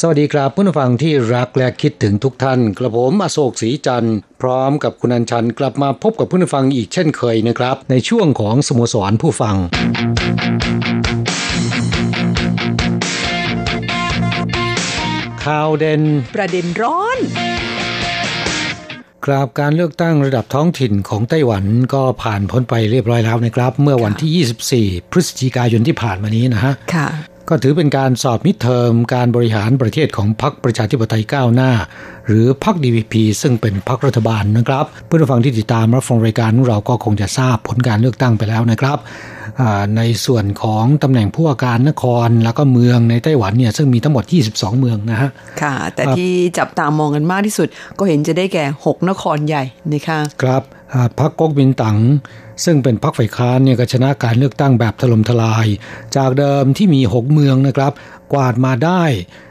สวัสดีครับผู้ฟังที่รักและคิดถึงทุกท่าน กระผมอโศกศรีจันทร์พร้อมกับคุณอัญชันกลับมาพบกับผู้ฟังอีกเช่นเคยนะครับ ในช่วงของสโมสรผู้ฟัง ข่าวเด่นประเด็นร้อนกราบการเลือกตั้งระดับท้องถิ่นของไต้หวันก็ผ่านพ้นไปเรียบร้อยแล้วนะครับ เมื่อวันที่ 24 พฤศจิกายนที่ผ่านมานี้นะฮะค่ะ ก็ถือเป็นการสอบมิดเทอมการบริหารประเทศของพรรคประชาธิปไตยก้าวหน้า หรือพรรค DPP ซึ่งเป็นพรรครัฐบาลนะครับ เพื่อนผู้ฟังที่ติดตามรับฟังรายการของเราก็คงจะทราบผลการเลือกตั้งไปแล้วนะครับอ่าในส่วนของตำแหน่งผู้ว่าการนครแล้วก็เมืองในไต้หวันเนี่ยซึ่งมีทั้งหมด 22 เมืองนะฮะค่ะ แต่ครับที่จับตามองกันมากที่สุด ก็เห็นจะได้แก่ 6 นครใหญ่นะคะครับอ่าพรรคก๊กมินตั๋ง ซึ่งเป็นพรรคฝ่ายค้านเนี่ยก็ชนะการเลือกตั้งแบบถล่มทลาย จากเดิมที่มี 6 เมืองนะครับ กวาดมาได้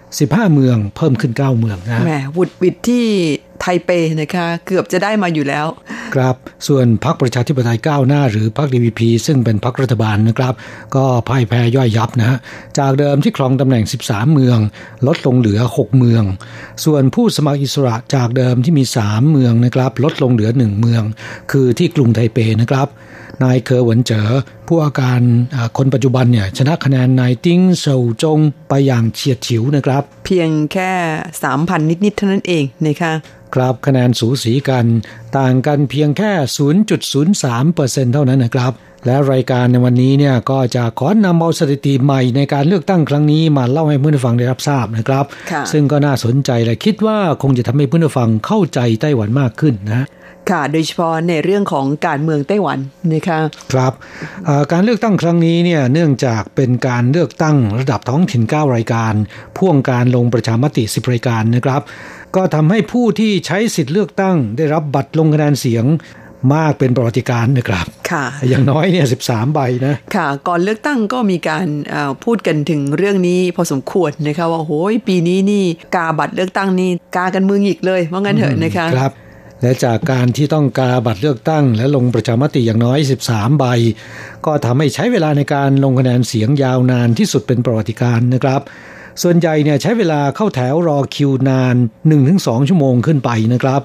15 เมืองเพิ่มขึ้น 9 เมืองนะแหมวุดวิดที่ เปนะคะ เกือบจะได้มาอยู่แล้ว ครับส่วนพรรคประชาธิปไตยก้าวหน้า หรือพรรค DPP ซึ่งเป็นพรรครัฐบาลนะครับ ก็พ่ายแพ้ย่อยยับนะฮะจากเดิมที่ครองตำแหน่ง 13 เมือง ลดลงเหลือ 6 เมือง ส่วนผู้สมัครอิสระจากเดิมที่มี 3 เมืองนะครับ ลดลงเหลือ 1 เมือง คือที่กรุงไทเปนะครับนายเคอหวนเจ๋อผู้อาการอ่าคนปัจจุบันเนี่ยชนะคะแนนนายติ้งเซาจงไปอย่างเฉียดฉิวนะครับ เพียงแค่ 3,000 นิด ๆ เท่านั้นเองนะคะ ครับคะแนนสูสีกัน ต่างกันเพียงแค่ 0.03%เเท่านั้นนะครับ และรายการในวันนี้เนี่ยก็จะขอนำเอาสถิติใหม่ในการเลือกตั้งครั้งนี้มาเล่าให้เพื่อนผู้ฟังได้รับทราบนะครับค่ะซึ่งก็น่าสนใจและคิดว่าคงจะทำให้เพื่อนผู้ฟังเข้าใจไต้หวันมากขึ้นนะค่ะโดยเฉพาะในเรื่องของการเมืองไต้หวันนะคะครับเอ่อการเลือกตั้งครั้งนี้เนี่ยเนื่องจากเป็นการเลือกตั้งระดับท้องถิ่น 9 รายการ พ่วงการลงประชามติ 10 รายการนะครับ ก็ทำให้ผู้ที่ใช้สิทธิ์เลือกตั้ง ได้รับบัตรลงคะแนนเสียงมากเป็นประวัติการณ์นะครับ ค่ะ อย่างน้อยเนี่ย13ใบนะ ค่ะ ก่อนเลือกตั้งก็มีการเอ่อพูดกันถึงเรื่องนี้พอสมควรนะคะว่าโอ้ยปีนี้นี่กาบัตรเลือกตั้งนี่กากันมือหงิกเลยว่างั้นเถอะนะคะครับและจากการที่ต้องกาบัตรเลือกตั้ง และลงประชามติอย่างน้อย 13 ใบ ก็ทำให้ใช้เวลาในการลงคะแนนเสียงยาวนานที่สุดเป็นประวัติการณ์นะครับ ส่วนใหญ่เนี่ยใช้เวลาเข้าแถวรอคิวนาน 1-2 ชั่วโมงขึ้นไปนะครับ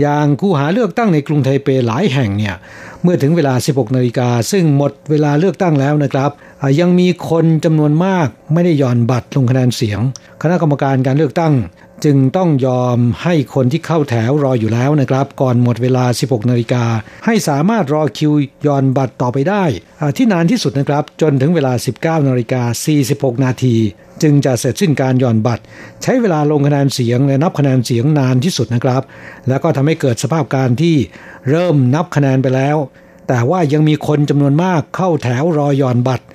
อย่างคูหาเลือกตั้งในกรุงไทเปหลายแห่งเนี่ยเมื่อถึงเวลา 16 นาฬิกา ซึ่งหมดเวลาเลือกตั้งแล้วนะครับ ยังมีคนจำนวนมากไม่ได้ย่อนบัตรลงคะแนนเสียง คณะกรรมการการเลือกตั้ง จึงต้องยอมให้คนที่เข้าแถวรออยู่แล้วนะครับ ก่อนหมดเวลา 16 นาฬิกา ให้สามารถรอคิวย้อนบัตรต่อไปได้ ที่นานที่สุดนะครับ จนถึงเวลา 19 นาฬิกา 46 นาที จึงจะเสร็จสิ้นการย่อนบัตร ใช้เวลาลงคะแนนเสียงและนับคะแนนเสียงนานที่สุดนะครับ แล้วก็ทำให้เกิดสภาพการที่เริ่มนับคะแนนไปแล้ว แต่ว่ายังมีคนจำนวนมากเข้าแถวรอย่อนบัตร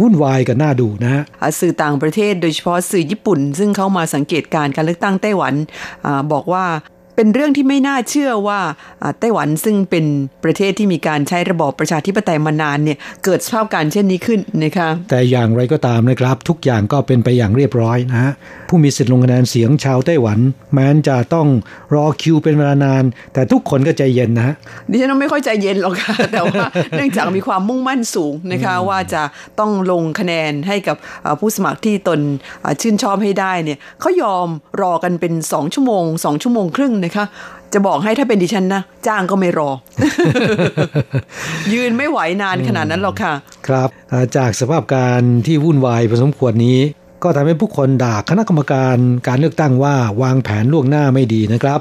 วุ่นวายกันน่าดูนะฮะสื่อต่างประเทศโดยเฉพาะสื่อญี่ปุ่น ซึ่งเข้ามาสังเกตการณ์การเลือกตั้งไต้หวันอบอกว่า เป็นเรื่องที่ไม่น่าเชื่อว่าอ่าไต้หวันซึ่งเป็นประเทศที่มีการใช้ระบอบประชาธิปไตยมานานเนี่ยเกิดสภาพการเช่นนี้ขึ้นนะคะแต่อย่างไรก็ตามนะครับ ทุกอย่างก็เป็นไปอย่างเรียบร้อยนะฮะผู้มีสิทธิ์ลงคะแนนเสียงชาวไต้หวัน แม้นจะต้องรอคิวเป็นเวลานาน แต่ทุกคนก็ใจเย็นนะฮะดิฉันไม่ค่อยใจเย็นหรอกค่ะแต่ว่าเนื่องจากมีความมุ่งมั่นสูงนะคะว่าจะต้องลงคะแนนให้กับอ่าผู้สมัครที่ตนอ่าชื่นชอบให้ได้เนี่ยเขายอมรอกันเป็น2ชั่วโมง2ชั่วโมงครึ่งนะคะ จะบอกให้ถ้าเป็นดิฉันนะ จ้างก็ไม่รอ ยืนไม่ไหวนานขนาดนั้นหรอกค่ะ ครับอ่าจากสภาพการที่วุ่นวายพอสมควรนี้ ก็ทำให้ผู้คนด่าคณะกรรมการการเลือกตั้งว่าวางแผนล่วงหน้าไม่ดีนะครับ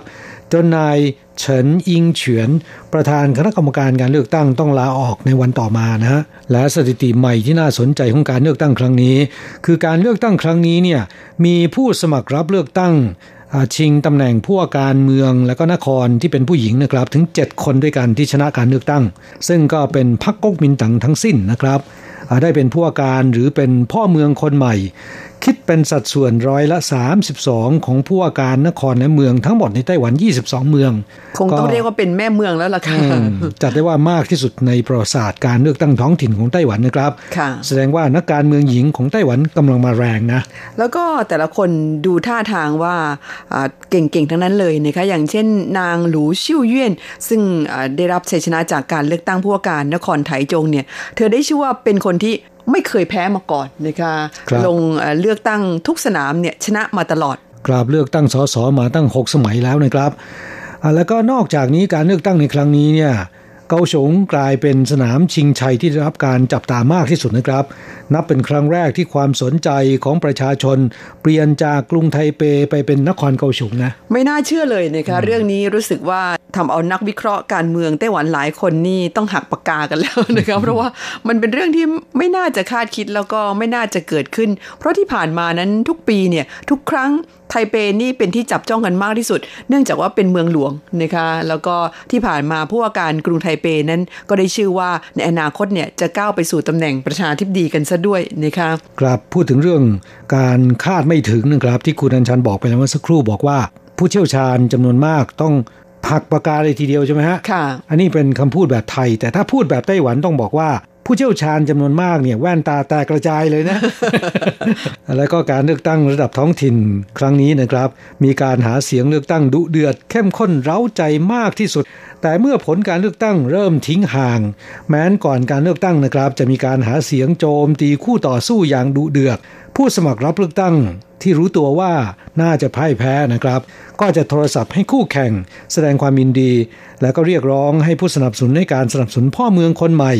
จนนายเฉินอิงเฉียนประธานคณะกรรมการการเลือกตั้งต้องลาออกในวันต่อมานะฮะและสถิติใหม่ที่น่าสนใจของการเลือกตั้งครั้งนี้ คือการเลือกตั้งครั้งนี้เนี่ยมีผู้สมัครรับเลือกตั้ง ชิงตำแหน่งผู้ว่าการเมืองและก็นครที่เป็นผู้หญิงนะครับถึง 7 คนด้วยกันที่ชนะการเลือกตั้ง ซึ่งก็เป็นพรรคก๊กมินตั๋งทั้งสิ้นนะครับได้เป็นผู้ว่าการหรือเป็นพ่อเมืองคนใหม่คิดเป็นสัดส่วนร้อยละ 32 ของผู้ว่าการนครและเมืองทั้งหมดในไต้หวัน 22 เมือง คงต้องเรียกว่าเป็นแม่เมืองแล้วล่ะค่ะจัดได้ว่ามากที่สุดในประวัติศาสตร์การเลือกตั้งท้องถิ่นของไต้หวันนะครับ แสดงว่านักการเมืองหญิงของไต้หวันกำลังมาแรงนะ แล้วก็แต่ละคนดูท่าทางว่าเก่งๆ ทั้งนั้นเลยนะคะอย่างเช่น นางหลูชิ่วเย่นซึ่งได้รับชัยชนะจากการเลือกตั้งผู้ว่าการนครไถจงเนี่ยเธอได้ชื่อว่าเป็นคนที่ ไม่เคยแพ้มาก่อนนะคะลงเลือกตั้งทุกสนามเนี่ยชนะมาตลอดกราบเลือกตั้งสสมาตั้ง 6 สมัยแล้วนะครับ แล้วก็นอกจากนี้การเลือกตั้งในครั้งนี้เนี่ยเกาสงกลายเป็นสนามชิงชัยที่ได้รับการจับตามากที่สุดนะครับ นับเป็นครั้งแรกที่ความสนใจของประชาชน เปลี่ยนจากกรุงไทเปไปเป็นนครเกาสงนะ ไม่น่าเชื่อเลยนะคะเรื่องนี้รู้สึกว่า ทำเอานักวิเคราะห์การเมืองไต้หวันหลายคนนี่ต้องหักปากกากันแล้วนะครับ เพราะว่ามันเป็นเรื่องที่ไม่น่าจะคาดคิดแล้วก็ไม่น่าจะเกิดขึ้น เพราะที่ผ่านมานั้นทุกปีเนี่ยทุกครั้งไทเปนี่เป็นที่จับจ้องกันมากที่สุด เนื่องจากว่าเป็นเมืองหลวงนะคะแล้วก็ที่ผ่านมาผู้ว่าการกรุงไทเปนั้นก็ได้ชื่อว่าในอนาคตเนี่ยจะก้าวไปสู่ตำแหน่งประชาธิปดีกันซะด้วยนะคะครับพูดถึงเรื่องการคาดไม่ถึงนะครับที่คุณอัญชันบอกไปแล้วเมื่อสักครู่บอกว่าผู้เชี่ยวชาญจำนวนมากต้อง ผักปากกาเลยทีเดียวใช่ไหมฮะค่ะอันนี้เป็นคำพูดแบบไทย แต่ถ้าพูดแบบไต้หวันต้องบอกว่าผู้เชี่ยวชาญจำนวนมากเนี่ยแว่นตาแตกกระจายเลยนะ แล้วก็การเลือกตั้งระดับท้องถิ่นครั้งนี้นะครับ มีการหาเสียงเลือกตั้งดุเดือด เข้มข้นเร้าใจมากที่สุด แต่เมื่อผลการเลือกตั้งเริ่มทิ้งห่าง แม้นก่อนการเลือกตั้งนะครับ จะมีการหาเสียงโจมตีคู่ต่อสู้อย่างดุเดือด ผู้สมัครรับเลือกตั้งที่รู้ตัวว่าน่าจะพ่ายแพ้นะครับ ก็จะโทรศัพท์ให้คู่แข่ง แสดงความยินดี แล้วก็เรียกร้องให้ผู้สนับสนุนในการสนับสนุนพ่อเมืองคนใหม่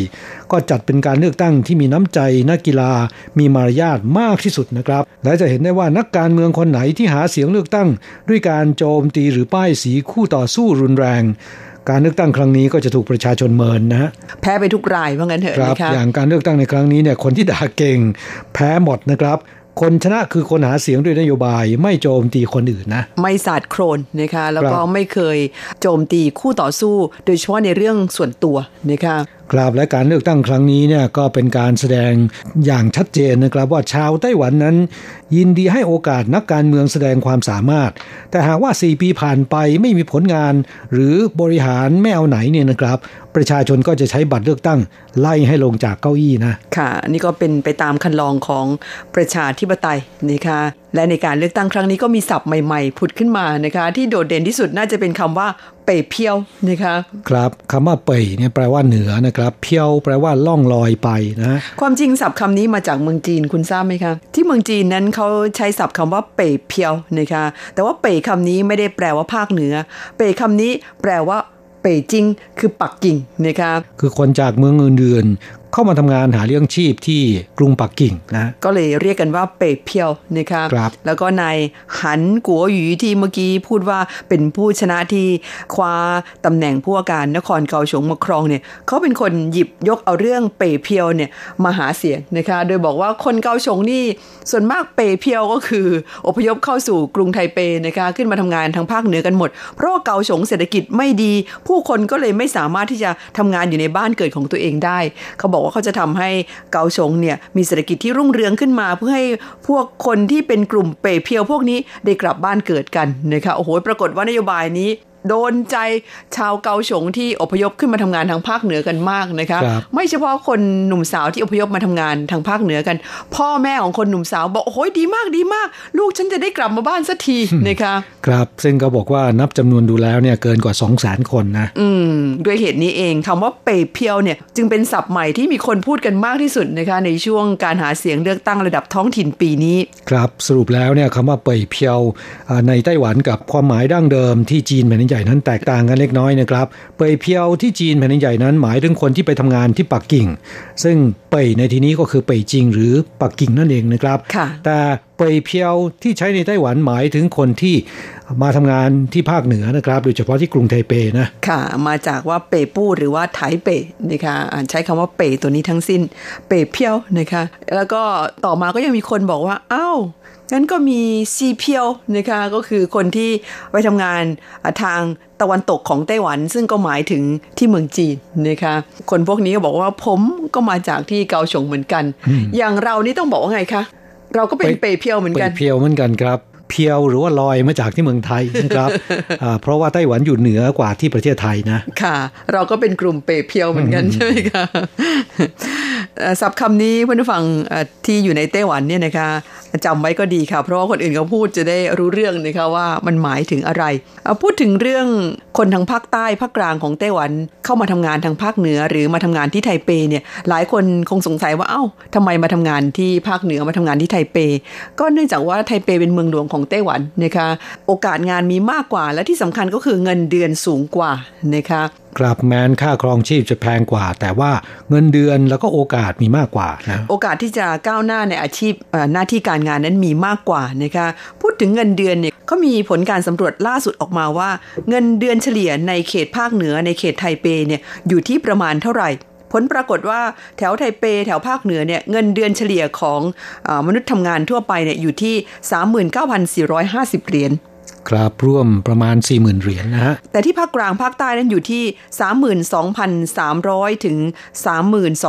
ก็จัดเป็นการเลือกตั้งที่มีน้ำใจนักกีฬามีมารยาทมากที่สุดนะครับ และจะเห็นได้ว่านักการเมืองคนไหนที่หาเสียงเลือกตั้ง ด้วยการโจมตีหรือป้ายสีคู่ต่อสู้รุนแรง การเลือกตั้งครั้งนี้ก็จะถูกประชาชนเมินนะฮะแพ้ไปทุกรายว่างั้นเถอะครับอย่างการเลือกตั้งในครั้งนี้เนี่ยคนที่ด่าเก่ง แพ้หมดนะครับคนชนะคือคนหาเสียงด้วยนโยบายไม่โจมตีคนอื่นนะ ไม่สาดโครนนะคะแล้วก็ไม่เคยโจมตีคู่ต่อสู้ โดยเฉพาะในเรื่องส่วนตัวนะคะครับและการเลือกตั้งครั้งนี้เนี่ยก็เป็นการแสดงอย่างชัดเจนนะครับว่าชาวไต้หวันนั้น ยินดีให้โอกาสนักการเมืองแสดงความสามารถ แต่หากว่า 4 ปีผ่านไปไม่มีผลงาน หรือบริหารไม่เอาไหนเนี่ยนะครับ ประชาชนก็จะใช้บัตรเลือกตั้ง ไล่ให้ลงจากเก้าอี้นะ ค่ะ นี่ก็เป็นไปตามคันลองของประชาธิปไตยนะคะ และในการเลือกตั้งครั้งนี้ก็มีศัพท์ใหม่ๆ ผุดขึ้นมานะคะ ที่โดดเด่นที่สุดน่าจะเป็นคำว่าเป่เพียวนะคะครับคำว่าเป่เนี่ยแปลว่าเหนือนะครับ เพียวแปลว่าล่องลอยไปนะความจริงศัพท์คำนี้มาจากเมืองจีนคุณทราบไหมคะที่เมืองจีนนั้นเขาใช้ศัพท์คำว่าเป่เพียวนะคะแต่ว่าเป่คำนี้ไม่ได้แปลว่าภาคเหนือ เป่คำนี้แปลว่าเป่จิงคือปักกิ่งนะคะคือคนจากเมืองอื่น เข้ามาทำงานหาเลี้ยงชีพที่กรุงปักกิ่งนะก็เลยเรียกกันว่าเป่เพียวนะคะครับแล้วก็นายหันกัวหยูที่เมื่อกี้พูดว่าเป็นผู้ชนะที่คว้าตำแหน่งผู้ว่าการนครเกาสงมาครองเนี่ยเขาเป็นคนหยิบยกเอาเรื่องเป่เพียวเนี่ยมาหาเสียงนะคะโดยบอกว่าคนเกาสงนี่ส่วนมากเป่เพียวก็คืออพยพเข้าสู่กรุงไทเปนะคะขึ้นมาทำงานทางภาคเหนือกันหมด เพราะว่าเกาสงเศรษฐกิจไม่ดี ผู้คนก็เลยไม่สามารถที่จะทำงานอยู่ในบ้านเกิดของตัวเองได้เขาบอกว่าเขาจะทำให้เกาชงเนี่ยมีเศรษฐกิจที่รุ่งเรืองขึ้นมาเพื่อให้พวกคนที่เป็นกลุ่มเป๋เพียวพวกนี้ได้กลับบ้านเกิดกันนะคะโอ้โหปรากฏว่านโยบายนี้ โดนใจชาวเกาฉงที่อพยพขึ้นมาทำงานทางภาคเหนือกันมากนะคะคไม่เฉพาะคนหนุ่มสาวที่อพยพมาทำงานทางภาคเหนือกัน พ่อแม่ของคนหนุ่มสาวบอกโอ้ยดีมากดีมาก ลูกฉันจะได้กลับมาบ้านสักทีนะคะครับซึ่งก็บอกว่านับจำนวนดูแล้วเนี่ยเกินกว่า2 0 0 0 0 0คนนะอืมด้วยเหตุนี้เองคำว่าเปเพียวเนี่ยจึงเป็นศัพท์ใหม่ที่มีคนพูดกันมากที่สุดนะคะในช่วงการหาเสียงเลือกตั้งระดับท้องถิ่นปีนี้ ครับสรุปแล้วเนี่ยคำว่าเปยเพียวในไต้หวันกับความหมายดั้งเดิมที่จีนแผ่นใหญ่ญ่นั้นแตกต่างกันเล็กน้อยนะครับเปยเพียวที่จีนแผ่นดินใหญ่นั้นหมายถึงคนที่ไปทำงานที่ปักกิ่ง ซึ่งเปยในที่นี้ก็คือเปยจิง หรือปักกิ่งนั่นเองนะครับค่ะแต่เปยเพียวที่ใช้ในไต้หวันหมายถึงคนที่มาทำงานที่ภาคเหนือนะครับ โดยเฉพาะที่กรุงไทเปนะค่ะ มาจากว่าเปปู้หรือว่าไถเปนะคะอ่าใช้คำว่าเปตัวนี้ทั้งสิ้น เปเพียวนะคะ แล้วก็ต่อมาก็ยังมีคนบอกว่าอ้าว งั้นก็มีซีเพียวนะคะก็คือคนที่ไปทำงานอ่าทางตะวันตกของไต้หวัน ซึ่งก็หมายถึงที่เมืองจีนนะคะคนพวกนี้ก็บอกว่าผมก็มาจากที่เกาฉงเหมือนกัน อย่างเรานี่ต้องบอกว่าไงคะเราก็เป็นเปเพียวเหมือนเปกันยเพียวเหมือนกันครับ เพียวหรือว่าลอยมาจากที่เมืองไทยนะครับอ่าเพราะว่าไต้หวันอยู่เหนือกว่าที่ประเทศไทยนะ ค่ะ เราก็เป็นกลุ่มเปเพียวเหมือนกันใช่ไหมคะเอ่อศัพท์คำนี้เพื่อนผู้ฟังเอ่อที่อยู่ในไต้หวันเนี่ยนะคะจำไว้ก็ดีค่ะ เพราะว่าคนอื่นเขาพูดจะได้รู้เรื่องนะคะว่ามันหมายถึงอะไรเอ่อพูดถึงเรื่องคนทางภาคใต้ภาคกลางของไต้หวันเข้ามาทำงานทางภาคเหนือ หรือมาทำงานที่ไทเปเนี่ยหลายคนคงสงสัยว่าเอ้าทำไมมาทำงานที่ภาคเหนือมาทำงานที่ไทเป ก็เนื่องจากว่าไทเปเป็นเมืองหลวงของไต้หวันนะคะโอกาสงานมีมากกว่า และที่สำคัญก็คือเงินเดือนสูงกว่านะคะกราบแมนค่าครองชีพจะแพงกว่า แต่ว่าเงินเดือนแล้วก็โอกาสมีมากกว่านะโอกาสที่จะก้าวหน้าในอาชีพเอ่อหน้าที่การงานนั้นมีมากกว่านะคะพูดถึงเงินเดือนเนี่ยเขามีผลการสำรวจล่าสุดออกมาว่า เงินเดือนเฉลี่ยในเขตภาคเหนือในเขตไทเปเนี่ยอยู่ที่ประมาณเท่าไหร่ ผลปรากฏว่าแถวไทเปแถวภาคเหนือเนี่ยเงินเดือนเฉลี่ยของอมนุษย์ทำงานทั่วไปเนี่ยอยู่ที่ 39,450 เหรียญ ครับร่วมประมาณ 40,000 เหรียญนะฮะ แต่ที่ภาคกลางภาคใต้นั้นอยู่ที่ 32,300 ถึง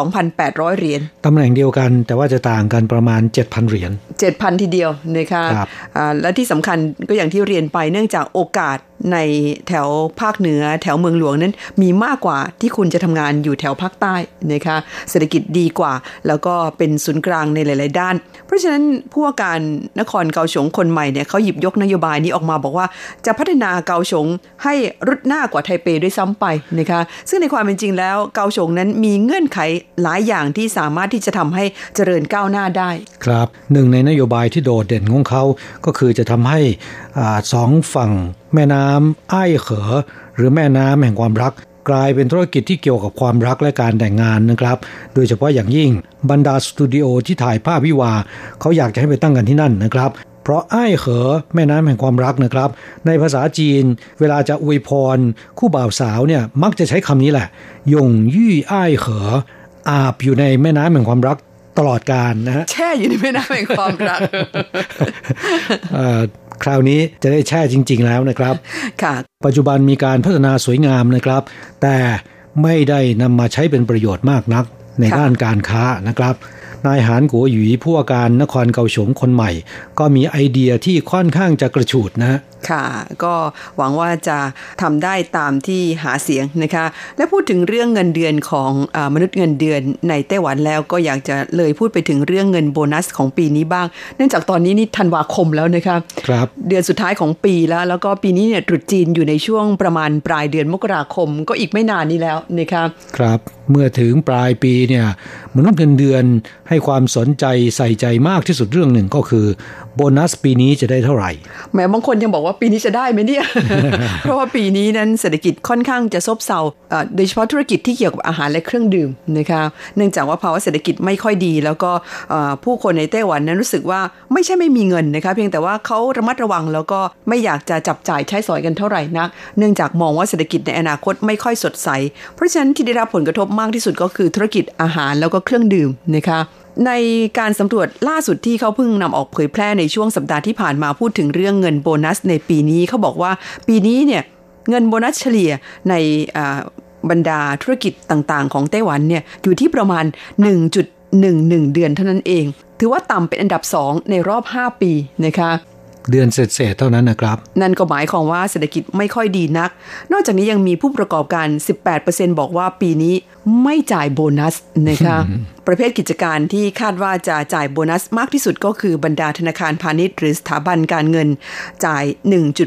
32,800 เหรียญตำแหน่งเดียวกันแต่ว่าจะต่างกันประมาณ 7,000 เหรียญ 7,000 ทีเดียวนะคะครับอ่าและที่สำคัญก็อย่างที่เรียนไปเนื่องจากโอกาสในแถวภาคเหนือแถวเมืองหลวงนั้นมีมากกว่าที่คุณจะทำงานอยู่แถวภาคใต้นะคะเศรษฐกิจดีกว่า แล้วก็เป็นศูนย์กลางในหลาย ๆ ด้าน เพราะฉะนั้นผู้ว่าการนครเกาฉงคนใหม่เนี่ยเขาหยิบยกนโยบายนี้ออกมาบอกว่าจะพัฒนาเกาฉงให้รุดหน้ากว่าไทเปด้วยซ้ำไปนะคะซึ่งในความเป็นจริงแล้วเกาฉงนั้นมีเงื่อนไขหลายอย่างที่สามารถที่จะทำให้เจริญก้าวหน้าได้ ครับหนึ่งในนโยบายที่โดดเด่นของเขาก็คือจะทำให้อสองฝั่งแม่น้ำอ้ายเขอหรือแม่น้ำแห่งความรักกลายเป็นธุรกิจที่เกี่ยวกับความรักและการแต่งงานนะครับ โดยเฉพาะอย่างยิ่งบรรดาสตูดิโอที่ถ่ายภาพวิวาเขาอยากจะให้ไปตั้งกันที่นั่นนะครับ เพราะอ้ายเขอแม่น้ำแห่งความรักนะครับ ในภาษาจีน เวลาจะอวยพร คู่บ่าวสาวเนี่ยมักจะใช้คำนี้แหละยงยี่อ้ายเขออาบอยู่ในแม่น้ำแห่งความรักตลอดกาลนะฮะแช่อยู่ในแม่น้ำแห่งความรักเอ่อคราวนี้จะได้แช่จริง ๆ แล้วนะครับค่ะปัจจุบันมีการพัฒนาสวยงามนะครับ แต่ไม่ได้นำมาใช้เป็นประโยชน์มากนักในค่ะด้านการค้านะครับ นายหานกัวหยีผู้ว่าการนครเกาฉงคนใหม่ ก็มีไอเดียที่ค่อนข้างจะกระฉูดนะฮะค่ะ ก็หวังว่าจะทำได้ตามที่หาเสียงนะคะ และพูดถึงเรื่องเงินเดือนของอามนุษย์เงินเดือนในไต้หวันแล้วก็อยากจะเลยพูดไปถึงเรื่องเงินโบนัสของปีนี้บ้าง เนื่องจากตอนนี้นี่ธันวาคมแล้วนะคะครับ เดือนสุดท้ายของปีแล้ว แล้วก็ปีนี้เนี่ยตรุษจีนอยู่ในช่วงประมาณปลายเดือนมกราคม ก็อีกไม่นานนี้แล้วนะคะครับ เมื่อถึงปลายปีเนี่ยมนุษย์เงินเดือนให้ความสนใจใส่ใจมากที่สุดเรื่องหนึ่งก็คือ โบนัสปีนี้จะได้เท่าไหร่แม้บางคนยังบอกว่าปีนี้จะได้ไหมเนี่ย เพราะว่าปีนี้นั้นเศรษฐกิจค่อนข้างจะซบเซาเอ่อโดยเฉพาะธุรกิจที่เกี่ยวกับอาหารและเครื่องดื่มนะคะเนื่องจากว่าภาวะเศรษฐกิจไม่ค่อยดี แล้วก็เอ่อผู้คนในไต้หวันนั้นรู้สึกว่าไม่ใช่ไม่มีเงินนะคะเพียงแต่ว่าเขาระมัดระวังแล้วก็ไม่อยากจะจับจ่ายใช้สอยกันเท่าไหร่นัก เนื่องจากมองว่าเศรษฐกิจในอนาคตไม่ค่อยสดใส เพราะฉะนั้นที่ได้รับผลกระทบมากที่สุดก็คือธุรกิจอาหารแล้วก็เครื่องดื่มนะคะ ในการสำรวจล่าสุดที่เขาเพิ่งนำออกเผยแพร่ในช่วงสัปดาห์ที่ผ่านมาพูดถึงเรื่องเงินโบนัสในปีนี้เขาบอกว่าปีนี้เนี่ยเงินโบนัสเฉลี่ยในบรรดาธุรกิจต่างๆ ของไต้หวันเนี่ยอยู่ที่ประมาณ 1.11 เดือนเท่านั้นเอง ถือว่าต่ำเป็นอันดับ 2 ในรอบ 5 ปีนะคะ เดือนเศษๆเท่านั้นนะครับ นั่นก็หมายความว่าเศรษฐกิจไม่ค่อยดีนัก นอกจากนี้ยังมีผู้ประกอบการ 18%บอกว่าปีนี้ไม่จ่ายโบนัสนะคะประเภทกิจการที่คาดว่าจะจ่ายโบนัสมากที่สุดก็คือบรรดาธนาคารพาณิชย์ หรือสถาบันการเงินจ่าย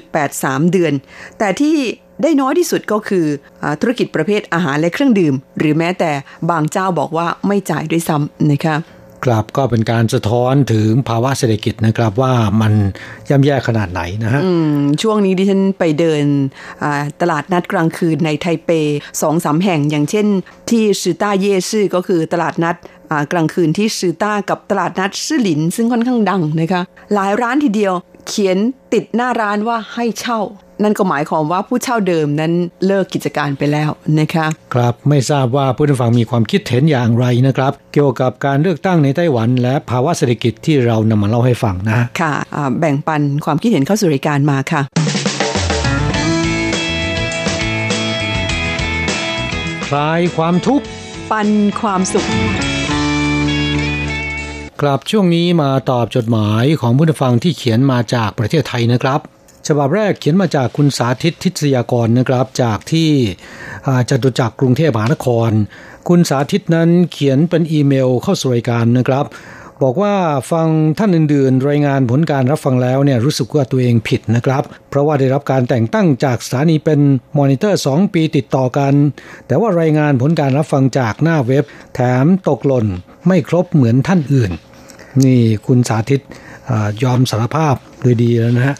1.83 เดือน แต่ที่ได้น้อยที่สุดก็คืออาธุรกิจประเภทอาหารและเครื่องดื่ม หรือแม้แต่บางเจ้าบอกว่าไม่จ่ายด้วยซ้ำนะคะ ครับก็เป็นการสะท้อนถึงภาวะเศรษฐกิจนะครับว่ามันย่ำแย่ขนาดไหนนะฮะช่วงนี้ดิฉันไปเดินตลาดนัดกลางคืนในไทเปสองสาแห่งอย่างเช่น ที่ชิต้าเย่ซื่อก็คือตลาดนัดกลางคืนที่ชือต้ากับตลาดนัดซื่อหลิน ซึ่งค่อนข้างดังนะคะ หลายร้านทีเดียว เขียนติดหน้าร้านว่าให้เช่า นั่นก็หมายความว่าผู้เช่าเดิมนั้นเลิกกิจการไปแล้วนะคะครับไม่ทราบว่าผู้นฟังมีความคิดเห็นอย่างไรนะครับ เกี่ยวกับการเลือกตั้งในไต้หวัน และภาวะเศรษฐกิจที่เรานำมาเล่าให้ฟังนะ ค่ะแบ่งปันความคิดเห็นเข้าสู่รายการมาค่ะคลายความทุกข์ปันความสุข กลับช่วงนี้มาตอบจดหมายของผู้ฟังที่เขียนมาจากประเทศไทยนะครับ ฉบับแรกเขียนมาจากคุณสาธิตทิศยากรนะครับ จากที่จตุจักรกรุงเทพมหานคร คุณสาธิตนั้นเขียนเป็นอีเมลเข้าสู่รายการนะครับ บอกว่าฟังท่านอื่น ๆ รายงานผลการรับฟังแล้วเนี่ยรู้สึกว่าตัวเองผิดนะครับ เพราะว่าได้รับการแต่งตั้งจากสถานีเป็นมอนิเตอร์ 2 ปีติดต่อกัน แต่ว่ารายงานผลการรับฟังจากหน้าเว็บ แถมตกหล่นไม่ครบเหมือนท่านอื่น นี่คุณสาธิตยอมสารภาพโดยดีแล้วนะฮะ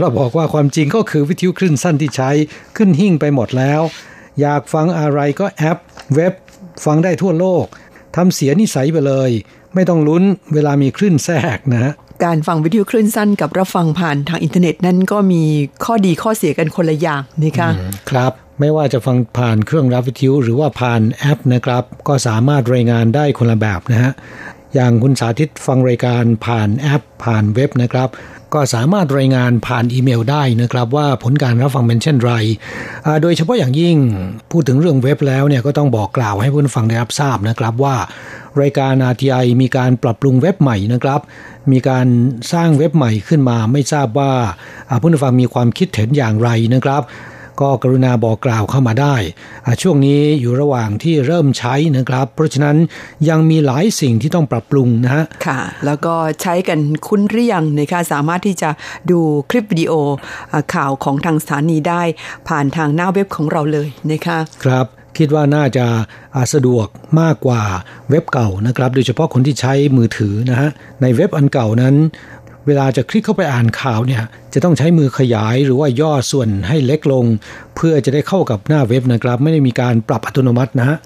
เราบอกว่าความจริงก็คือวิทยุคลื่นสั้นที่ใช้ขึ้นหิ่งไปหมดแล้ว อยากฟังอะไรก็แอปเว็บฟังได้ทั่วโลกทำเสียนิสัยไปเลย ไม่ต้องลุ้นเวลามีคลื่นแทรกนะการฟังวิทยุคลื่นสั้นกับรับฟังผ่านทางอินเทอร์เน็ตนั้นก็มีข้อดีข้อเสียกันคนละอย่างนี่ค่ะครับ ไม่ว่าจะฟังผ่านเครื่องรับวิทยุหรือว่าผ่านแอปนะครับ ก็สามารถรายงานได้คนละแบบนะฮะ อย่างคุณสาธิตฟังรายการผ่านแอปผ่านเว็บนะครับ ก็สามารถรายงานผ่านอีเมลได้นะครับว่าผลการรับฟังเป็นเช่นไร โดยเฉพาะอย่างยิ่งพูดถึงเรื่องเว็บแล้วเนี่ยก็ต้องบอกกล่าวให้ผู้ฟังได้รับทราบนะครับว่ารายการ RTI มีการปรับปรุงเว็บใหม่นะครับ มีการสร้างเว็บใหม่ขึ้นมาไม่ทราบว่าผู้ฟังมีความคิดเห็นอย่างไรนะครับ ก็กรุณาบอกกล่าวเข้ามาได้ ช่วงนี้อยู่ระหว่างที่เริ่มใช้นะครับ เพราะฉะนั้นยังมีหลายสิ่งที่ต้องปรับปรุงนะฮะค่ะ แล้วก็ใช้กันคุ้นเรียงนะคะสามารถที่จะดูคลิปวิดีโอข่าวของทางสถานีได้ ผ่านทางหน้าเว็บของเราเลยนะคะครับคิดว่าน่าจะสะดวกมากกว่าเว็บเก่านะครับ โดยเฉพาะคนที่ใช้มือถือนะฮะในเว็บอันเก่านั้น เวลาจะคลิกเข้าไปอ่านข่าวเนี่ยจะต้องใช้มือขยายหรือว่าย่อส่วนให้เล็กลง เพื่อจะได้เข้ากับหน้าเว็บนะครับ ไม่ได้มีการปรับอัตโนมัตินะฮะ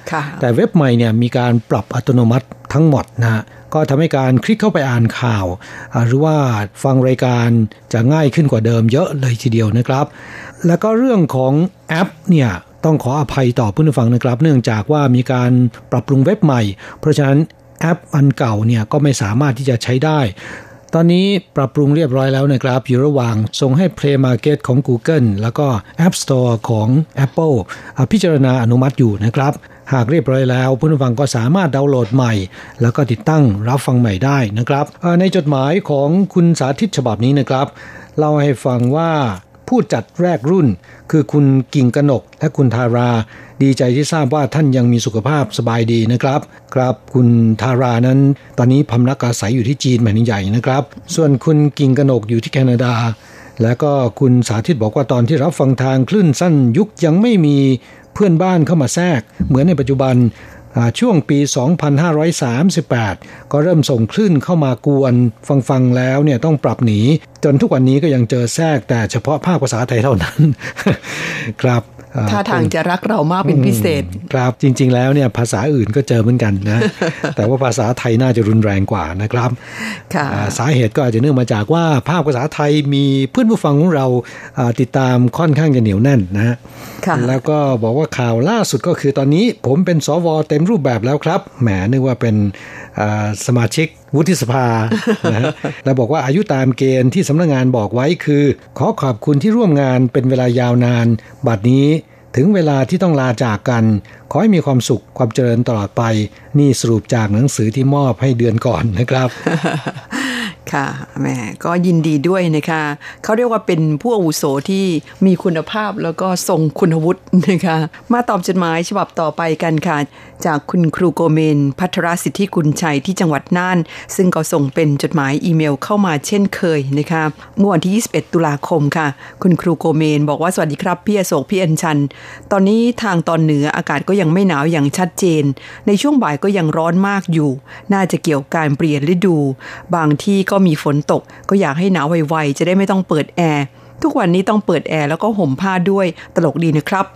แต่เว็บใหม่เนี่ยมีการปรับอัตโนมัติทั้งหมดนะก็ทำให้การคลิกเข้าไปอ่านข่าว หรือว่าฟังรายการจะง่ายขึ้นกว่าเดิมเยอะเลยทีเดียวนะครับ แล้วก็เรื่องของแอปเนี่ยต้องขออภัยต่อผู้ฟังนะครับ เนื่องจากว่ามีการปรับปรุงเว็บใหม่ เพราะฉะนั้นแอปอันเก่าเนี่ยก็ไม่สามารถที่จะใช้ได้ ตอนนี้ปรับปรุงเรียบร้อยแล้วนะครับ อยู่ระหว่างส่งให้ Play Market ของ Google แล้วก็ App Store ของ Apple พิจารณาอนุมัติอยู่นะครับ หากเรียบร้อยแล้วผู้ฟังก็สามารถดาวน์โหลดใหม่ แล้วก็ติดตั้งรับฟังใหม่ได้นะครับ ในจดหมายของคุณสาธิตฉบับนี้นะครับเล่าให้ฟังว่า ผู้จัดแรกรุ่น คือคุณกิ่งกนกและคุณทารา ดีใจที่ทราบว่าท่านยังมีสุขภาพสบายดีนะครับ ครับคุณทารานั้น ตอนนี้พำนักอาศัยอยู่ที่จีนแผ่นใหญ่นะครับ ส่วนคุณกิ่งกนกอยู่ที่แคนาดา และก็คุณสาธิตบอกว่าตอนที่รับฟังทางคลื่นสั้นยุคยังไม่มีเพื่อนบ้านเข้ามาแทรก เหมือนในปัจจุบัน ช่วงปี 2538 ก็เริ่มส่งคลื่นเข้ามากวนฟังฟังแล้วเนี่ยต้องปรับหนี จนทุกวันนี้ก็ยังเจอแทรกแต่เฉพาะภาคภาษาไทยเท่านั้น ครับ ถ้าทางจะรักเรามากเป็นพิเศษ ครับจริง ๆ แล้วเนี่ยภาษาอื่นก็เจอเหมือนกันนะ แต่ว่าภาษาไทยน่าจะรุนแรงกว่านะครับสาเหตุก็อาจจะเนื่องมาจากว่าภาคภาษาไทยมีเพื่อนผู้ฟังของเราติดตามค่อนข้างจะเหนียวแน่นนะ แล้วก็บอกว่าข่าวล่าสุดก็คือตอนนี้ผมเป็นสวเต็มรูปแบบแล้วครับแหมนึกว่าเป็นสมาชิก วุฒิสภานะแล้วบอกว่าอายุตามเกณฑ์ที่สำนักงงานบอกไว้คือ ขอขอบคุณที่ร่วมงานเป็นเวลายาวนาน บัดนี้ถึงเวลาที่ต้องลาจากกัน ขอให้มีความสุขความเจริญตลอดไป นี่สรุปจากหนังสือที่มอบให้เดือนก่อนนะครับ ค่ะแหมก็ยินดีด้วยนะคะเขาเรียกว่าเป็นผู้อาวุโสที่มีคุณภาพแล้วก็ทรงคุณวุฒินะคะมาตอบจดหมายฉบับต่อไปกันค่ะ จากคุณครูโกเมน พัทรสิทธิกุลชัยที่จังหวัดน่าน ซึ่งก็ส่งเป็นจดหมายอีเมลเข้ามาเช่นเคยนะคะเมื่อวันที่ 21 ตุลาคมค่ะ คุณครูโกเมนบอกว่าสวัสดีครับพี่อโศกพี่อัญชัน ตอนนี้ทางตอนเหนืออากาศก็ยังไม่หนาวอย่างชัดเจน ในช่วงบ่ายก็ยังร้อนมากอยู่ น่าจะเกี่ยวการเปลี่ยนฤดู บางที่ก็มีฝนตก ก็อยากให้หนาวไวๆจะได้ไม่ต้องเปิดแอร์ทุกวันนี้ต้องเปิดแอร์แล้วก็ห่มผ้าด้วยตลกดีนะครับ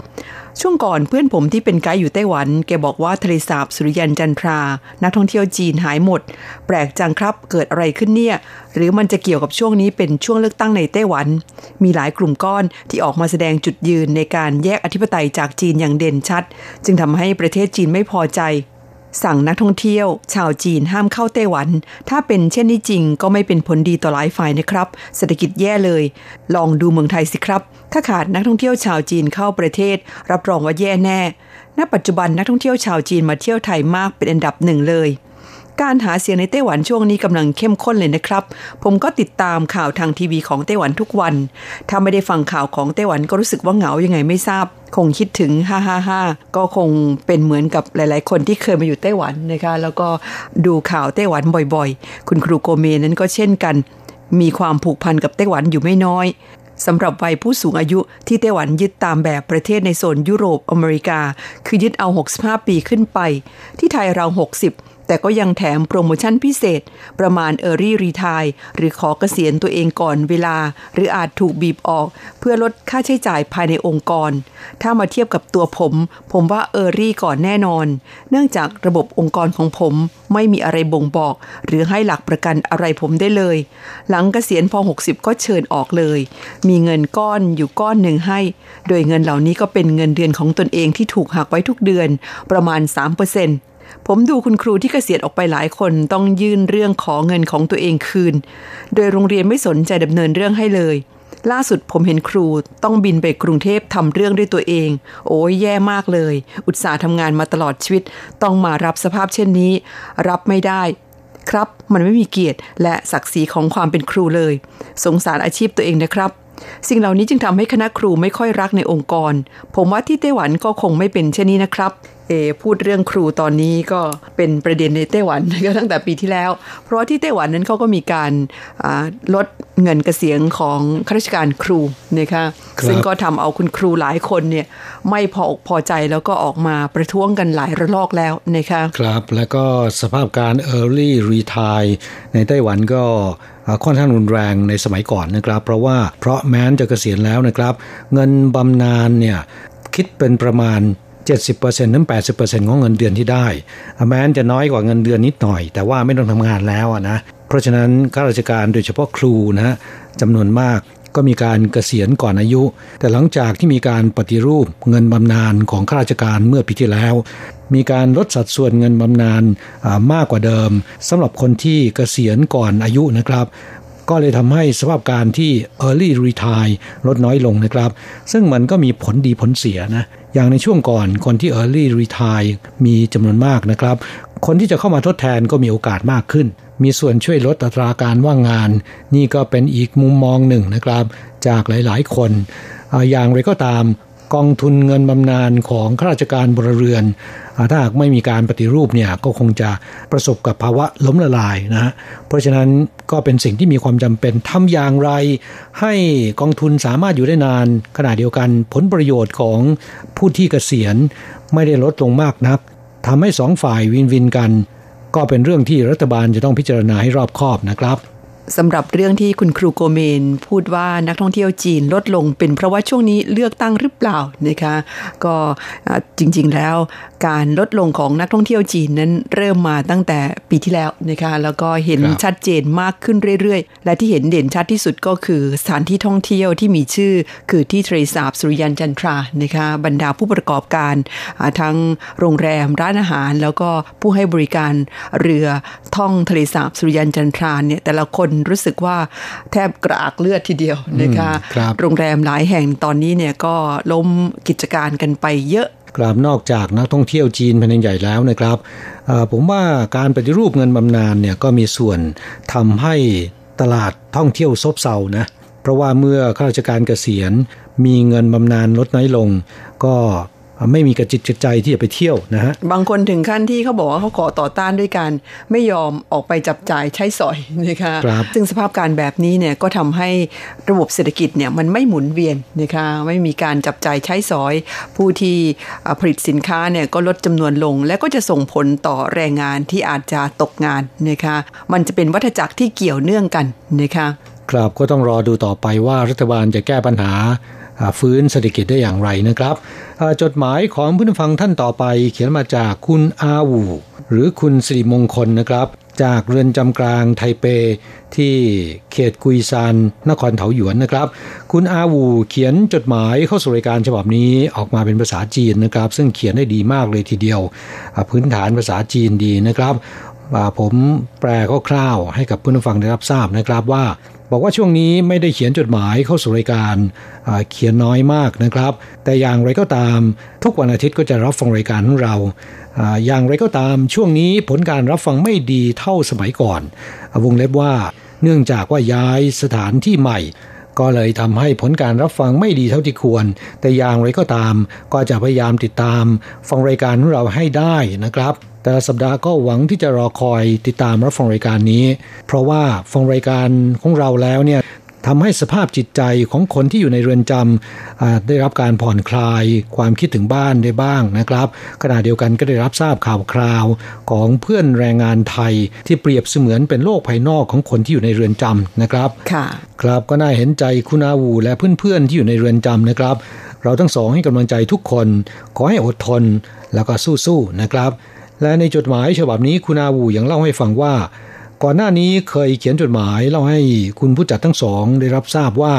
ช่วงก่อนเพื่อนผมที่เป็นไกด์อยู่ไต้หวัน แกบอกว่าทะเลสาบสุริยันจันทรา นักท่องเที่ยวจีนหายหมด แปลกจังครับเกิดอะไรขึ้นเนี่ย หรือมันจะเกี่ยวกับช่วงนี้เป็นช่วงเลือกตั้งในไต้หวัน มีหลายกลุ่มก้อนที่ออกมาแสดงจุดยืนในการแยกอธิปไตยจากจีนอย่างเด่นชัด จึงทำให้ประเทศจีนไม่พอใจ สั่งนักท่องเที่ยว ชาวจีนห้ามเข้าไต้หวัน ถ้าเป็นเช่นนี้จริงก็ไม่เป็นผลดีต่อหลายฝ่ายนะครับ เศรษฐกิจแย่เลย ลองดูเมืองไทยสิครับ ถ้าขาดนักท่องเที่ยวชาวจีนเข้าประเทศ รับรองว่าแย่แน่ ณ ปัจจุบันนักท่องเที่ยวชาวจีนมาเที่ยวไทยมากเป็นอันดับหนึ่งเลย การหาเสียงในไต้หวันช่วงนี้กำลังเข้มข้นเลยนะครับ ผมก็ติดตามข่าวทางทีวีของไต้หวันทุกวัน ถ้าไม่ได้ฟังข่าวของไต้หวันก็รู้สึกว่าเหงายังไงไม่ทราบ คงคิดถึงฮ่าฮ่าฮ่าก็คงเป็นเหมือนกับหลาย ๆ คนที่เคยมาอยู่ไต้หวันนะคะ แล้วก็ดูข่าวไต้หวันบ่อย ๆ คุณครูโกเมนั้นก็เช่นกัน มีความผูกพันกับไต้หวันอยู่ไม่น้อยสำหรับวัยผู้สูงอายุที่ไต้หวันยึดตามแบบประเทศในโซนยุโรปอเมริกา คือยึดเอา 65 ปีขึ้นไป ที่ไทยเรา 60 แต่ก็ยังแถมโปรโมชั่นพิเศษ ประมาณ Early Retire หรือขอเกษียณตัวเองก่อนเวลา หรืออาจถูกบีบออก เพื่อลดค่าใช้จ่ายภายในองค์กร ถ้ามาเทียบกับตัวผม ผมว่า Early ก่อนแน่นอน เนื่องจากระบบองค์กรของผมไม่มีอะไรบ่งบอก หรือให้หลักประกันอะไรผมได้เลย หลังเกษียณพอ 60 ก็เชิญออกเลย มีเงินก้อนอยู่ก้อนหนึ่งให้ โดยเงินเหล่านี้ก็เป็นเงินเดือนของตนเองที่ถูกหักไว้ทุกเดือนประมาณ 3% ผมดูคุณครูที่เกษียณออกไปหลายคนต้องยื่นเรื่องขอเงินของตัวเองคืน โดยโรงเรียนไม่สนใจดำเนินเรื่องให้เลย ล่าสุดผมเห็นครูต้องบินไปกรุงเทพทำเรื่องด้วยตัวเอง โอ้ยแย่มากเลย อุตสาห์ทำงานมาตลอดชีวิต ต้องมารับสภาพเช่นนี้ รับไม่ได้ ครับ มันไม่มีเกียรติและศักดิ์ศรีของความเป็นครูเลย สงสารอาชีพตัวเองนะครับ สิ่งเหล่านี้จึงทำให้คณะครูไม่ค่อยรักในองค์กร ผมว่าที่ไต้หวันก็คงไม่เป็นเช่นนี้นะครับ เอ พูดเรื่องครูตอนนี้ก็เป็นประเด็นในไต้หวันก็ตั้งแต่ปีที่แล้ว เพราะว่าที่ไต้หวันนั้นเขาก็มีการลดเงินเกษียณของข้าราชการครูนะคะซึ่งก็ทำเอาคุณครูหลายคนเนี่ยไม่พออกพอใจแล้วก็ออกมาประท้วงกันหลายระลอกแล้วนะคะ ครับ แล้วก็สภาพการ early retire ในไต้หวันก็ ค่อนข้างรุนแรงในสมัยก่อนนะครับ เพราะว่าเพราะแม้นจะเกษียณแล้วนะครับ เงินบำนาญเนี่ยคิดเป็นประมาณ70%ถึง80%ของเงินเดือนที่ได้ แม้นจะน้อยกว่าเงินเดือนนิดหน่อย แต่ว่าไม่ต้องทำงานแล้วนะ เพราะฉะนั้นข้าราชการโดยเฉพาะครูนะฮะจำนวนมาก ก็มีการเกษียณก่อนอายุ แต่หลังจากที่มีการปฏิรูปเงินบำนาญของข้าราชการเมื่อปีที่แล้ว มีการลดสัดส่วนเงินบำนาญมากกว่าเดิมสำหรับคนที่เกษียณก่อนอายุนะครับก็เลยทำให้สภาพการที่ early retire ลดน้อยลงนะครับ ซึ่งมันก็มีผลดีผลเสียนะ อย่างในช่วงก่อนคนที่ early retire มีจำนวนมากนะครับ คนที่จะเข้ามาทดแทนก็มีโอกาสมากขึ้น มีส่วนช่วยลดอัตราการว่างงาน นี่ก็เป็นอีกมุมมองหนึ่งนะครับ จากหลายๆ คน อย่างไรก็ตามกองทุนเงินบำนาญของข้าราชการบริเรือน ถ้าหากไม่มีการปฏิรูปเนี่ยก็คงจะประสบกับภาวะล้มละลายนะฮะเพราะฉะนั้นก็เป็นสิ่งที่มีความจำเป็นทำอย่างไร ให้กองทุนสามารถอยู่ได้นาน ขณะเดียวกันผลประโยชน์ของผู้ที่เกษียณไม่ได้ลดลงมากนัก ทำให้สองฝ่ายวินวินกัน ก็เป็นเรื่องที่รัฐบาลจะต้องพิจารณาให้รอบคอบนะครับ สำหรับเรื่องที่คุณครูโกเมน พูดว่านักท่องเที่ยวจีนลดลงเป็นเพราะว่าช่วงนี้เลือกตั้งหรือเปล่านะคะก็จริงๆแล้วการลดลงของนักท่องเที่ยวจีนนั้นเริ่มมาตั้งแต่ปีที่แล้วนะคะแล้วก็เห็นชัดเจนมากขึ้นเรื่อยๆ และที่เห็นเด่นชัดที่สุดก็คือสถานที่ท่องเที่ยวที่มีชื่อ คือที่ทะเลสาบสุริยันจันทรานะคะบรรดาผู้ประกอบการทั้งโรงแรมร้านอาหาร แล้วก็ผู้ให้บริการเรือท่องทะเลสาบสุริยันจันทราเนี่ยแต่ละคนรู้สึกว่าแทบกระอักเลือดทีเดียวนะคะโรงแรมหลายแห่งตอนนี้เนี่ยก็ล้มกิจการกันไปเยอะกราบนอกจากนักท่องเที่ยวจีนแผ่นใหญ่แล้วนะครับผมว่าการปฏิรูปเงินบำนาญเนี่ยก็มีส่วนทำให้ตลาดท่องเที่ยวซบเซานะเพราะว่าเมื่อข้าราชการเกษียณมีเงินบำนาญลดน้อยลง ก็ ไม่มีกระจิตกระใจที่จะไปเที่ยวนะฮะบางคนถึงขั้นที่เขาบอกว่าเขาขอต่อต้านด้วยการไม่ยอมออกไปจับจ่ายใช้สอยนะคะครับซึ่งสภาพการแบบนี้เนี่ยก็ทำให้ระบบเศรษฐกิจเนี่ยมันไม่หมุนเวียนนะคะไม่มีการจับจ่ายใช้สอย ผู้ที่อ่าผลิตสินค้าเนี่ยก็ลดจำนวนลง และก็จะส่งผลต่อแรงงานที่อาจจะตกงานนะคะมันจะเป็นวัฏจักรที่เกี่ยวเนื่องกันนะคะครับก็ต้องรอดูต่อไปว่ารัฐบาลจะแก้ปัญหาอ่า ฟื้นเศรษฐกิจได้อย่างไรนะครับ จดหมายของผู้ฟังท่านต่อไปเขียนมาจากคุณอาวู หรือคุณสิริมงคลนะครับ จากเรือนจำกลางไทเป ที่เขตกุยซานนครเถาหยวนนะครับ คุณอาวูเขียนจดหมายเข้าสู่รายการฉบับนี้ออกมาเป็นภาษาจีนนะครับ ซึ่งเขียนได้ดีมากเลยทีเดียว พื้นฐานภาษาจีนดีนะครับผมแปลคร่าวๆให้กับผู้ฟังได้รับทราบนะครับว่า บอกว่าช่วงนี้ไม่ได้เขียนจดหมายเข้าสู่รายการเขียนน้อยมากนะครับ แต่อย่างไรก็ตาม ทุกวันอาทิตย์ก็จะรับฟังรายการของเราอย่างไรก็ตามช่วงนี้ผลการรับฟังไม่ดีเท่าสมัยก่อน วงเล็บว่าเนื่องจากว่าย้ายสถานที่ใหม่ ก็เลยทำให้ผลการรับฟังไม่ดีเท่าที่ควร แต่อย่างไรก็ตามก็จะพยายามติดตามฟังรายการของเราให้ได้นะครับ แต่ละสัปดาห์ก็หวังที่จะรอคอยติดตามรับฟังรายการนี้ เพราะว่าฟังรายการของเราแล้วเนี่ยทำให้สภาพจิตใจของคนที่อยู่ในเรือนจำอ่าได้รับการผ่อนคลายความคิดถึงบ้านได้บ้างนะครับขณะเดียวกันก็ได้รับทราบข่าวคราวของเพื่อนแรงงานไทยที่เปรียบเสมือนเป็นโลกภายนอกของคนที่อยู่ในเรือนจำนะครับค่ะครับก็น่าเห็นใจคุณอาวูและเพื่อนๆที่อยู่ในเรือนจำนะครับ เราทั้งสองให้กำลังใจทุกคน ขอให้อดทนแล้วก็สู้ๆนะครับ และในจดหมายฉบับนี้คุณอาวูยังเล่าให้ฟังว่า ก่อนหน้านี้เคยเขียนจดหมายเล่าให้คุณผู้จัดทั้งสองได้รับทราบว่า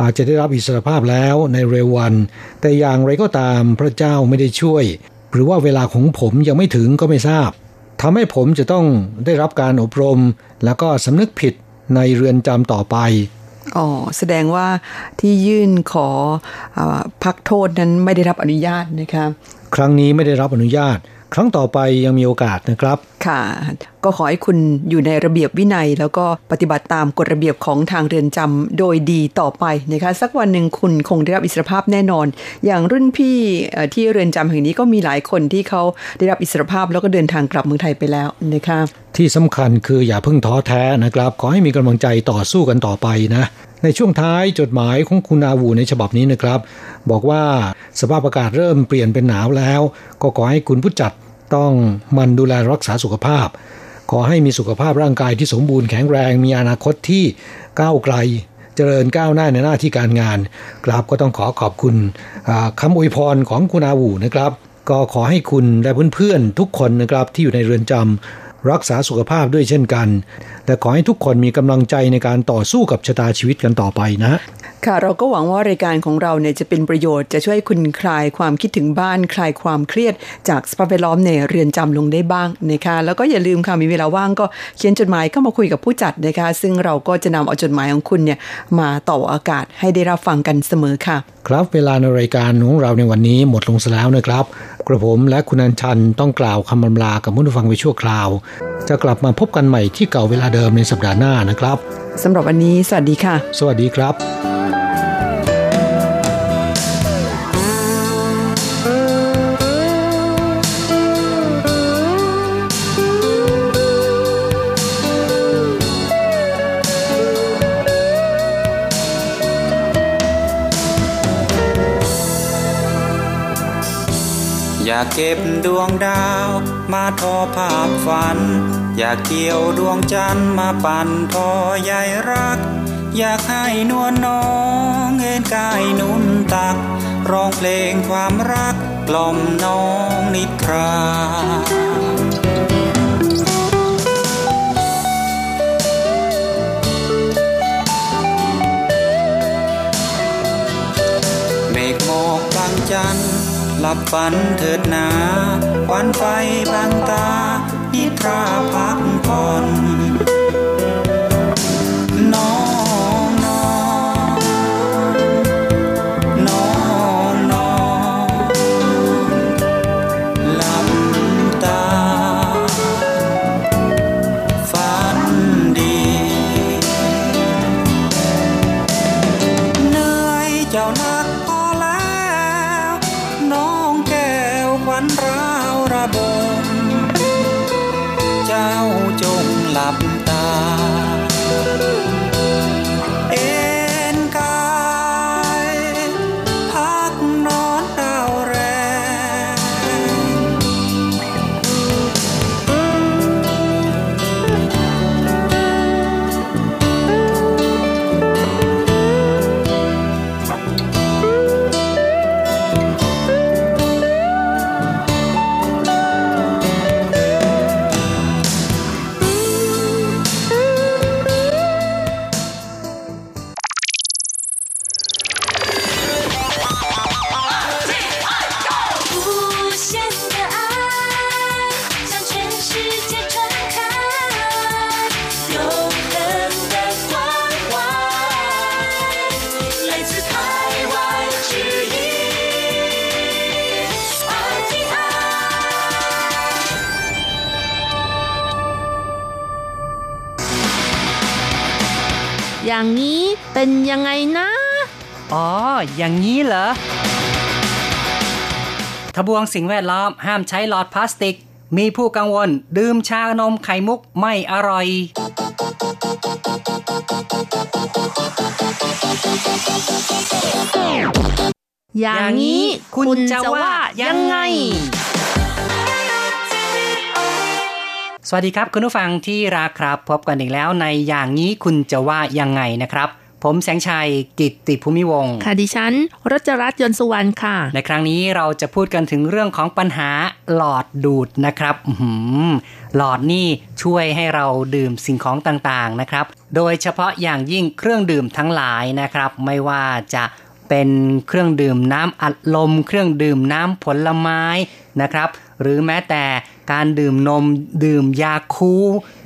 อาจจะได้รับอิสรภาพแล้วในเร็ววัน แต่อย่างไรก็ตามพระเจ้าไม่ได้ช่วย หรือว่าเวลาของผมยังไม่ถึงก็ไม่ทราบทำให้ผมจะต้องได้รับการอบรม แล้วก็สำนึกผิดในเรือนจำต่อไปอ๋อแสดงว่าที่ยื่นขออาพักโทษนั้นไม่ได้รับอนุญาตนะคะครั้งนี้ไม่ได้รับอนุญาต ครั้งต่อไปยังมีโอกาสนะครับ ค่ะ ก็ขอให้คุณอยู่ในระเบียบวินัย แล้วก็ปฏิบัติตามกฎระเบียบของทางเรือนจำโดยดีต่อไปนะคะสักวันหนึ่งคุณคงได้รับอิสรภาพแน่นอน อย่างรุ่นพี่เอ่อที่เรือนจำแห่งนี้ก็มีหลายคนที่เขาได้รับอิสรภาพแล้วก็เดินทางกลับเมืองไทยไปแล้วนะคะที่สำคัญคืออย่าเพิ่งท้อแท้นะครับ ขอให้มีกำลังใจต่อสู้กันต่อไปนะ ในช่วงท้ายจดหมายของคุณอาวูในฉบับนี้นะครับ บอกว่าสภาพอากาศเริ่มเปลี่ยนเป็นหนาวแล้ว ก็ขอให้คุณผู้จัดต้องมันดูแลรักษาสุขภาพ ขอให้มีสุขภาพร่างกายที่สมบูรณ์แข็งแรงมีอนาคตที่ก้าวไกล เจริญก้าวหน้าในหน้าที่การงานกราบก็ต้องขอขอบคุณอ่าคำอวยพรของคุณอาวูนะครับ ก็ขอให้คุณและเพื่อนๆทุกคนนะครับที่อยู่ในเรือนจำ รักษาสุขภาพด้วยเช่นกันและขอให้ทุกคนมีกำลังใจในการต่อสู้กับชะตาชีวิตกันต่อไปนะ ค่ะเราก็หวังว่ารายการของเราเนี่ยจะเป็นประโยชน์จะช่วยคุณคลายความคิดถึงบ้านคลายความเครียด จากสภาพแวดล้อมในเรือนจำลงได้บ้างนะคะแล้วก็อย่าลืมค่ะมีเวลาว่างก็เขียนจดหมายเข้ามาคุยกับผู้จัดนะคะ ซึ่งเราก็จะนำเอาจดหมายของคุณเนี่ยมาต่ออากาศให้ได้รับฟังกันเสมอค่ะ ครับเวลาในรายการของเราในวันนี้หมดลงซะแล้วนะครับ กระผมและคุณอัญชันต้องกล่าวคำบำลากับผู้ฟังไปชั่วคราว จะกลับมาพบกันใหม่ที่เก่าเวลาเดิมในสัปดาห์หน้านะครับสำหรับวันนี้ สวัสดีค่ะ สวัสดีครับากเก็บดวงดาว มาทอภาพฝัน อยากเกี่ยวดวงจันทร์มาปั่นทอใยรัก อยากให้นวลน้องเอ็นกายนุ่นตัก ร้องเพลงความรักกล่อมน้องนิทราเมฆหมอกบางจันทร์ หลับฝันเถิดนาควันไฟบางตานิทราพักผ่อน หลับ อย่างนี้เป็นยังไงนะ อ๋อ อย่างนี้เหรอ ทบวงสิ่งแวดล้อมห้ามใช้หลอดพลาสติก มีผู้กังวล ดื่มชานมไข่มุกไม่อร่อย อย่างนี้คุณจะว่ายังไง สวัสดีครับคุณผู้ฟังที่รักครับ พบกันอีกแล้วในอย่างนี้คุณจะว่ายังไงนะครับ ผมแสงชัยกิตติภูมิวงศ์ค่ะดิฉันรัชรัตน์ยนต์สุวรรณค่ะ ในครั้งนี้เราจะพูดกันถึงเรื่องของปัญหาหลอดดูดนะครับอื้อหือหลอดนี่ช่วยให้เราดื่มสิ่งของต่างๆนะครับ โดยเฉพาะอย่างยิ่งเครื่องดื่มทั้งหลายนะครับ ไม่ว่าจะเป็นเครื่องดื่มน้ำอัดลม เครื่องดื่มน้ำผลไม้นะครับ หรือแม้แต่การดื่มนมดื่มยาคู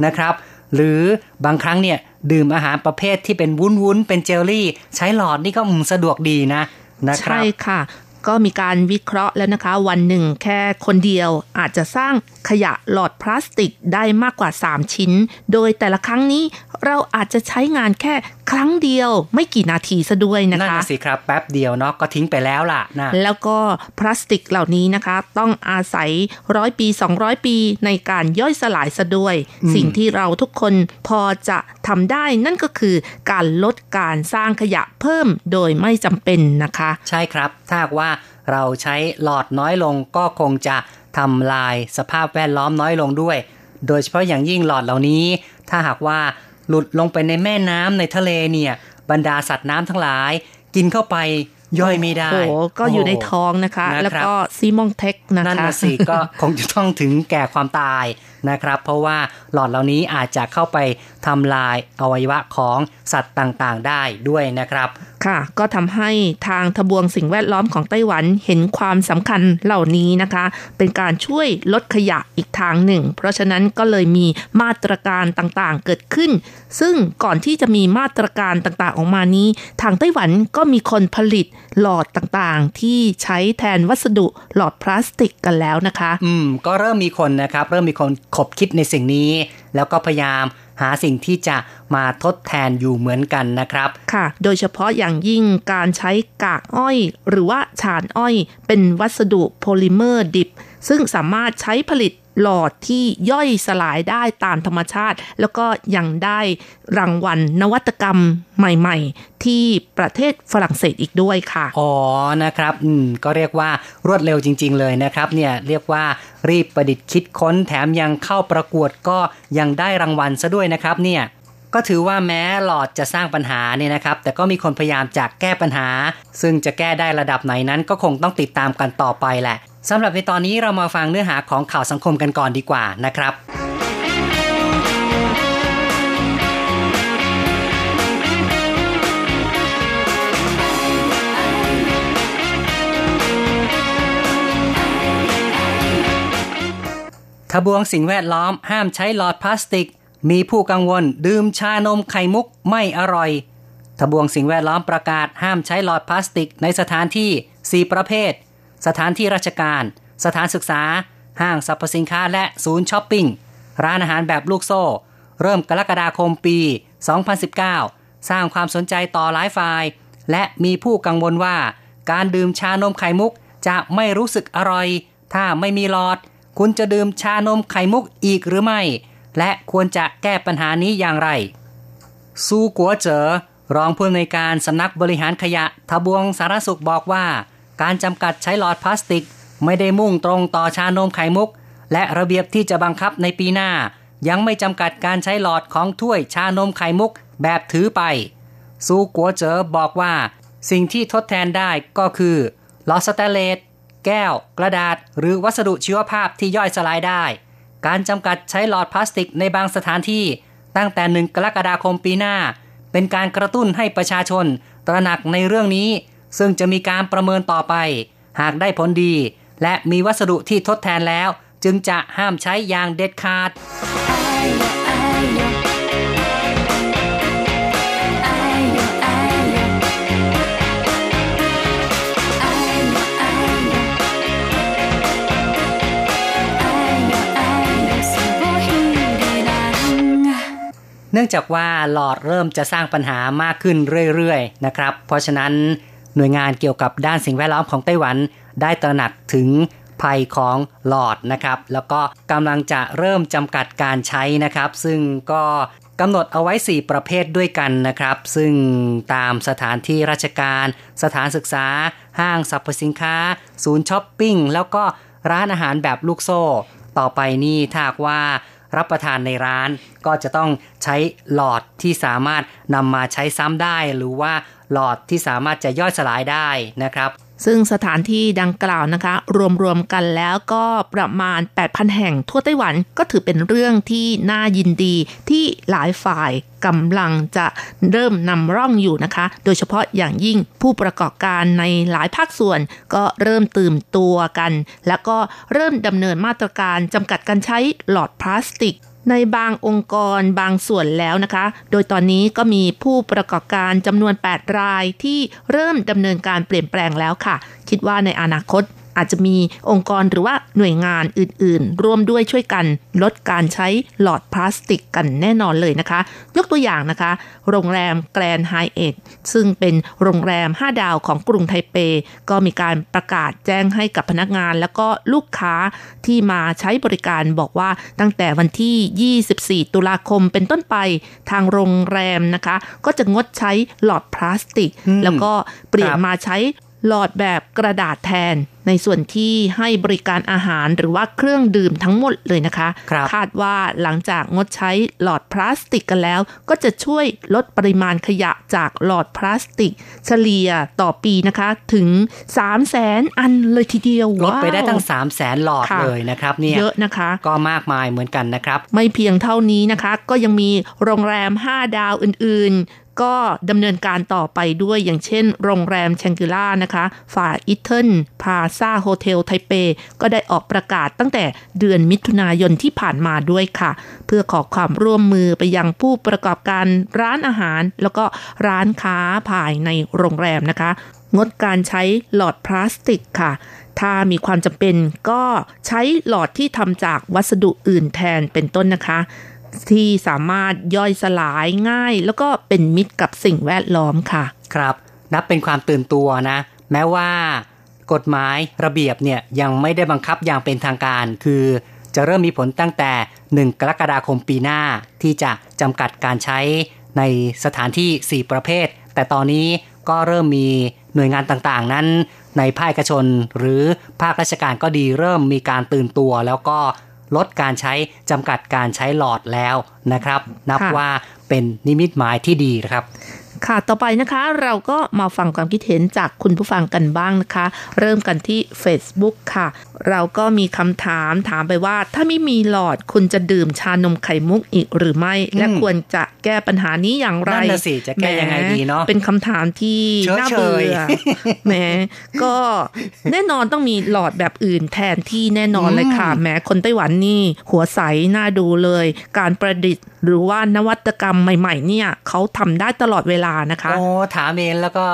นะครับ หรือบางครั้งเนี่ยดื่มอาหารประเภทที่เป็นวุ้นๆเป็นเจลลี่ ใช้หลอดนี่ก็อืมสะดวกดีนะนะครับใช่ค่ะ ก็มีการวิเคราะห์แล้วนะคะ วันหนึ่งแค่คนเดียวอาจจะสร้างขยะหลอดพลาสติกได้มากกว่า 3 ชิ้น โดยแต่ละครั้งนี้เราอาจจะใช้งานแค่ครั้งเดียวไม่กี่นาทีซะด้วยนะนั่นคะน่ะสิครับแป๊บเดียวเนาะก็ทิ้งไปแล้วล่ะนะแล้วก็พลาสติกเหล่านี้นะคะ ต้องอาศัยร้อยปี 200 ปีในการย่อยสลายซะด้วย สิ่งที่เราทุกคนพอจะทำได้นั่นก็คือการลดการสร้างขยะเพิ่มโดยไม่จำเป็นนะคะ ใช่ครับถ้าหากว่าเราใช้หลอดน้อยลงก็คงจะทำลายสภาพแวดล้อมน้อยลงด้วย โดยเฉพาะอย่างยิ่งหลอดเหล่านี้ ถ้าหากว่า หลุดลงไปในแม่น้ำในทะเลเนี่ย บรรดาสัตว์น้ำทั้งหลาย กินเข้าไปย่อยไม่ได้โอ้โหก็อยู่ในท้องนะคะนะครับแล้วก็ซีมองเทคนะคะนั่นนะสิก็คงจะต้องถึงแก่ความตาย นะครับ เพราะว่าหลอดเหล่านี้อาจจะเข้าไปทำลายอวัยวะของสัตว์ต่างๆ ได้ด้วยนะครับ ค่ะ ก็ทำให้ทางทบวงสิ่งแวดล้อมของไต้หวันเห็นความสำคัญเหล่านี้นะคะ เป็นการช่วยลดขยะอีกทางหนึ่ง เพราะฉะนั้นก็เลยมีมาตรการต่างๆ เกิดขึ้น ซึ่งก่อนที่จะมีมาตรการต่างๆ ออกมานี้ ทางไต้หวันก็มีคนผลิตหลอดต่างๆ ที่ใช้แทนวัสดุหลอดพลาสติกกันแล้วนะคะ อืม ก็เริ่มมีคนนะครับ เริ่มมีคนขบคิดในสิ่งนี้ แล้วก็พยายามหาสิ่งที่จะมาทดแทนอยู่เหมือนกันนะครับ ค่ะ โดยเฉพาะอย่างยิ่งการใช้กากอ้อย หรือว่าฉานอ้อย เป็นวัสดุโพลิเมอร์ดิบ ซึ่งสามารถใช้ผลิต หลอดที่ย่อยสลายได้ตามธรรมชาติ แล้วก็ยังได้รางวัลนวัตกรรมใหม่ๆ ที่ประเทศฝรั่งเศสอีกด้วยค่ะ อ๋อนะครับ อืม ก็เรียกว่ารวดเร็วจริง ๆ เลยนะครับ เนี่ยเรียกว่ารีบประดิษฐ์คิดค้นแถมยังเข้าประกวดก็ยังได้รางวัลซะด้วยนะครับเนี่ยก็ถือว่าแม้หลอดจะสร้างปัญหาเนี่ยนะครับ แต่ก็มีคนพยายามจะแก้ปัญหา ซึ่งจะแก้ได้ระดับไหนนั้นก็คงต้องติดตามกันต่อไปแหละ สำหรับในตอนนี้เรามาฟังเนื้อหาของข่าวสังคมกันก่อนดีกว่านะครับ ทบวงสิ่งแวดล้อมห้ามใช้หลอดพลาสติก มีผู้กังวล ดื่มชานมไข่มุกไม่อร่อย ทบวงสิ่งแวดล้อมประกาศห้ามใช้หลอดพลาสติกในสถานที่ 4 ประเภท สถานที่ราชการ สถานศึกษา ห้างสรรพสินค้าและศูนย์ช้อปปิ้ง ร้านอาหารแบบลูกโซ่ เริ่มกรกฎาคมปี 2019 สร้างความสนใจต่อหลายฝ่าย และมีผู้กังวลว่า การดื่มชานมไข่มุกจะไม่รู้สึกอร่อย ถ้าไม่มีหลอด คุณจะดื่มชานมไข่มุกอีกหรือไม่ และควรจะแก้ปัญหานี้อย่างไรซูกัวเจอรองผู้อำนวยการสำนักบริหารขยะทบวงสารสุขบอกว่า การจำกัดใช้หลอดพลาสติก ไม่ได้มุ่งตรงต่อชานมไข่มุก และระเบียบที่จะบังคับในปีหน้า ยังไม่จำกัดการใช้หลอดของถ้วยชานมไข่มุกแบบถือไป ซูกัวเจอบอกว่า สิ่งที่ทดแทนได้ก็คือหลอดสแตนเลสแก้ว กระดาษ หรือวัสดุชีวภาพที่ย่อยสลายได้ การจำกัดใช้หลอดพลาสติกในบางสถานที่ ตั้งแต่หนึ่งกรกฎาคมปีหน้า เป็นการกระตุ้นให้ประชาชน ตระหนักในเรื่องนี้ ซึ่งจะมีการประเมินต่อไป หากได้ผลดี และมีวัสดุที่ทดแทนแล้ว จึงจะห้ามใช้อย่างเด็ดขาดเนื่องจากว่าหลอดเริ่มจะสร้างปัญหามากขึ้นเรื่อยๆนะครับ เพราะฉะนั้น หน่วยงานเกี่ยวกับด้านสิ่งแวดล้อมของไต้หวัน ได้ตระหนักถึงภัยของหลอดนะครับ แล้วก็กำลังจะเริ่มจำกัดการใช้นะครับ ซึ่งก็กำหนดเอาไว้ 4 ประเภทด้วยกันนะครับ ซึ่งตามสถานที่ราชการ สถานศึกษา ห้างสรรพสินค้า ศูนย์ช้อปปิ้ง แล้วก็ร้านอาหารแบบลูกโซ่ ต่อไปนี่ถ้าว่ารับประทานในร้านก็จะต้องใช้หลอดที่สามารถนำมาใช้ซ้ำได้ หรือว่า หลอดที่สามารถจะย่อยสลายได้นะครับ ซึ่งสถานที่ดังกล่าวนะคะ รวมๆกันแล้วก็ประมาณ 8,000 แห่งทั่วไต้หวันก็ถือเป็นเรื่องที่น่ายินดีที่หลายฝ่ายกำลังจะเริ่มนำร่องอยู่นะคะ โดยเฉพาะอย่างยิ่งผู้ประกอบการในหลายภาคส่วนก็เริ่มตื่นตัวกัน แล้วก็เริ่มดำเนินมาตรการจำกัดการใช้หลอดพลาสติก ในบางองค์กรบางส่วนแล้วนะคะ โดยตอนนี้ก็มีผู้ประกอบการจำนวน 8 รายที่เริ่มดำเนินการเปลี่ยนแปลงแล้วค่ะ คิดว่าในอนาคต อาจจะมีองค์กรหรือว่าหน่วยงานอื่นๆ ร่วมด้วยช่วยกันลดการใช้หลอดพลาสติกกันแน่นอนเลยนะคะ ยกตัวอย่างนะคะ โรงแรมแกรนไฮเอ็ดซึ่งเป็นโรงแรม 5 ดาวของกรุงไทเป ก็มีการประกาศแจ้งให้กับพนักงาน แล้วก็ลูกค้าที่มาใช้บริการบอกว่าตั้งแต่วันที่ 24 ตุลาคมเป็นต้นไปทางโรงแรมนะคะ ก็จะงดใช้หลอดพลาสติก แล้วก็เปลี่ยนมาใช้ หลอดแบบกระดาษแทน ในส่วนที่ให้บริการอาหารหรือว่าเครื่องดื่มทั้งหมดเลยนะคะครับคาดว่าหลังจากงดใช้หลอดพลาสติกกันแล้ว ก็จะช่วยลดปริมาณขยะจากหลอดพลาสติก เฉลี่ยต่อปีนะคะถึง 3 0 0แสนอันเลยทีเดียวลดไปได้ตั้งว้าว3 0 0แสนหลอดค่ะเลยนะครับเนี่ยเยอะนะคะ ก็มากมายเหมือนกันนะครับ ไม่เพียงเท่านี้นะคะ ก็ยังมีโรงแรม 5 ดาวอื่นๆ ก็ดำเนินการต่อไปด้วยอย่างเช่นโรงแรมแชงกิล่านะคะฝาอิทเทิลพาซาโฮเทลไทเป ก็ได้ออกประกาศตั้งแต่เดือนมิถุนายนที่ผ่านมาด้วยค่ะ เพื่อขอความร่วมมือไปยังผู้ประกอบการร้านอาหาร แล้วก็ร้านค้าภายในโรงแรมนะคะ งดการใช้หลอดพลาสติกค่ะถ้ามีความจำเป็นก็ใช้หลอดที่ทำจากวัสดุอื่นแทนเป็นต้นนะคะ ที่สามารถย่อยสลายง่าย แล้วก็เป็นมิตรกับสิ่งแวดล้อมค่ะ ครับ นับเป็นความตื่นตัวนะ แม้ว่ากฎหมายระเบียบเนี่ยยังไม่ได้บังคับอย่างเป็นทางการ คือจะเริ่มมีผลตั้งแต่ 1 กรกฎาคมปีหน้าที่จะจำกัดการใช้ในสถานที่ 4 ประเภท แต่ตอนนี้ก็เริ่มมีหน่วยงานต่างๆ นั้น ในภาคเอกชนหรือภาคราชการก็ดีเริ่มมีการตื่นตัว แล้วก็ ลดการใช้จำกัดการใช้หลอดแล้วนะครับ นับค่ะว่าเป็นนิมิตหมายที่ดีนะครับ ค่ะ ต่อไปนะคะ เราก็มาฟังความคิดเห็นจากคุณผู้ฟังกันบ้างนะคะ เริ่มกันที่ Facebook ค่ะ เราก็มีคำถามถามไปว่า ถ้าไม่มีหลอดคุณจะดื่มชานมไข่มุกอีกหรือไม่ และควรจะแก้ปัญหานี้อย่างไรนั่นน่ะสิจะแก้ยังไงดีเนาะแหมเป็นคำถามที่เฉยๆน่าเบื่อแหมก็แน่นอนต้องมีหลอดแบบอื่นแทนที่แน่นอนเลยค่ะแหมคนไต้หวันนี่หัวใสน่าดูเลย การประดิษฐ์ หรือว่านวัตกรรมใหม่ๆ เนี่ยเขาทำได้ตลอดเวลานะคะโอ้ถามเองแล้วก็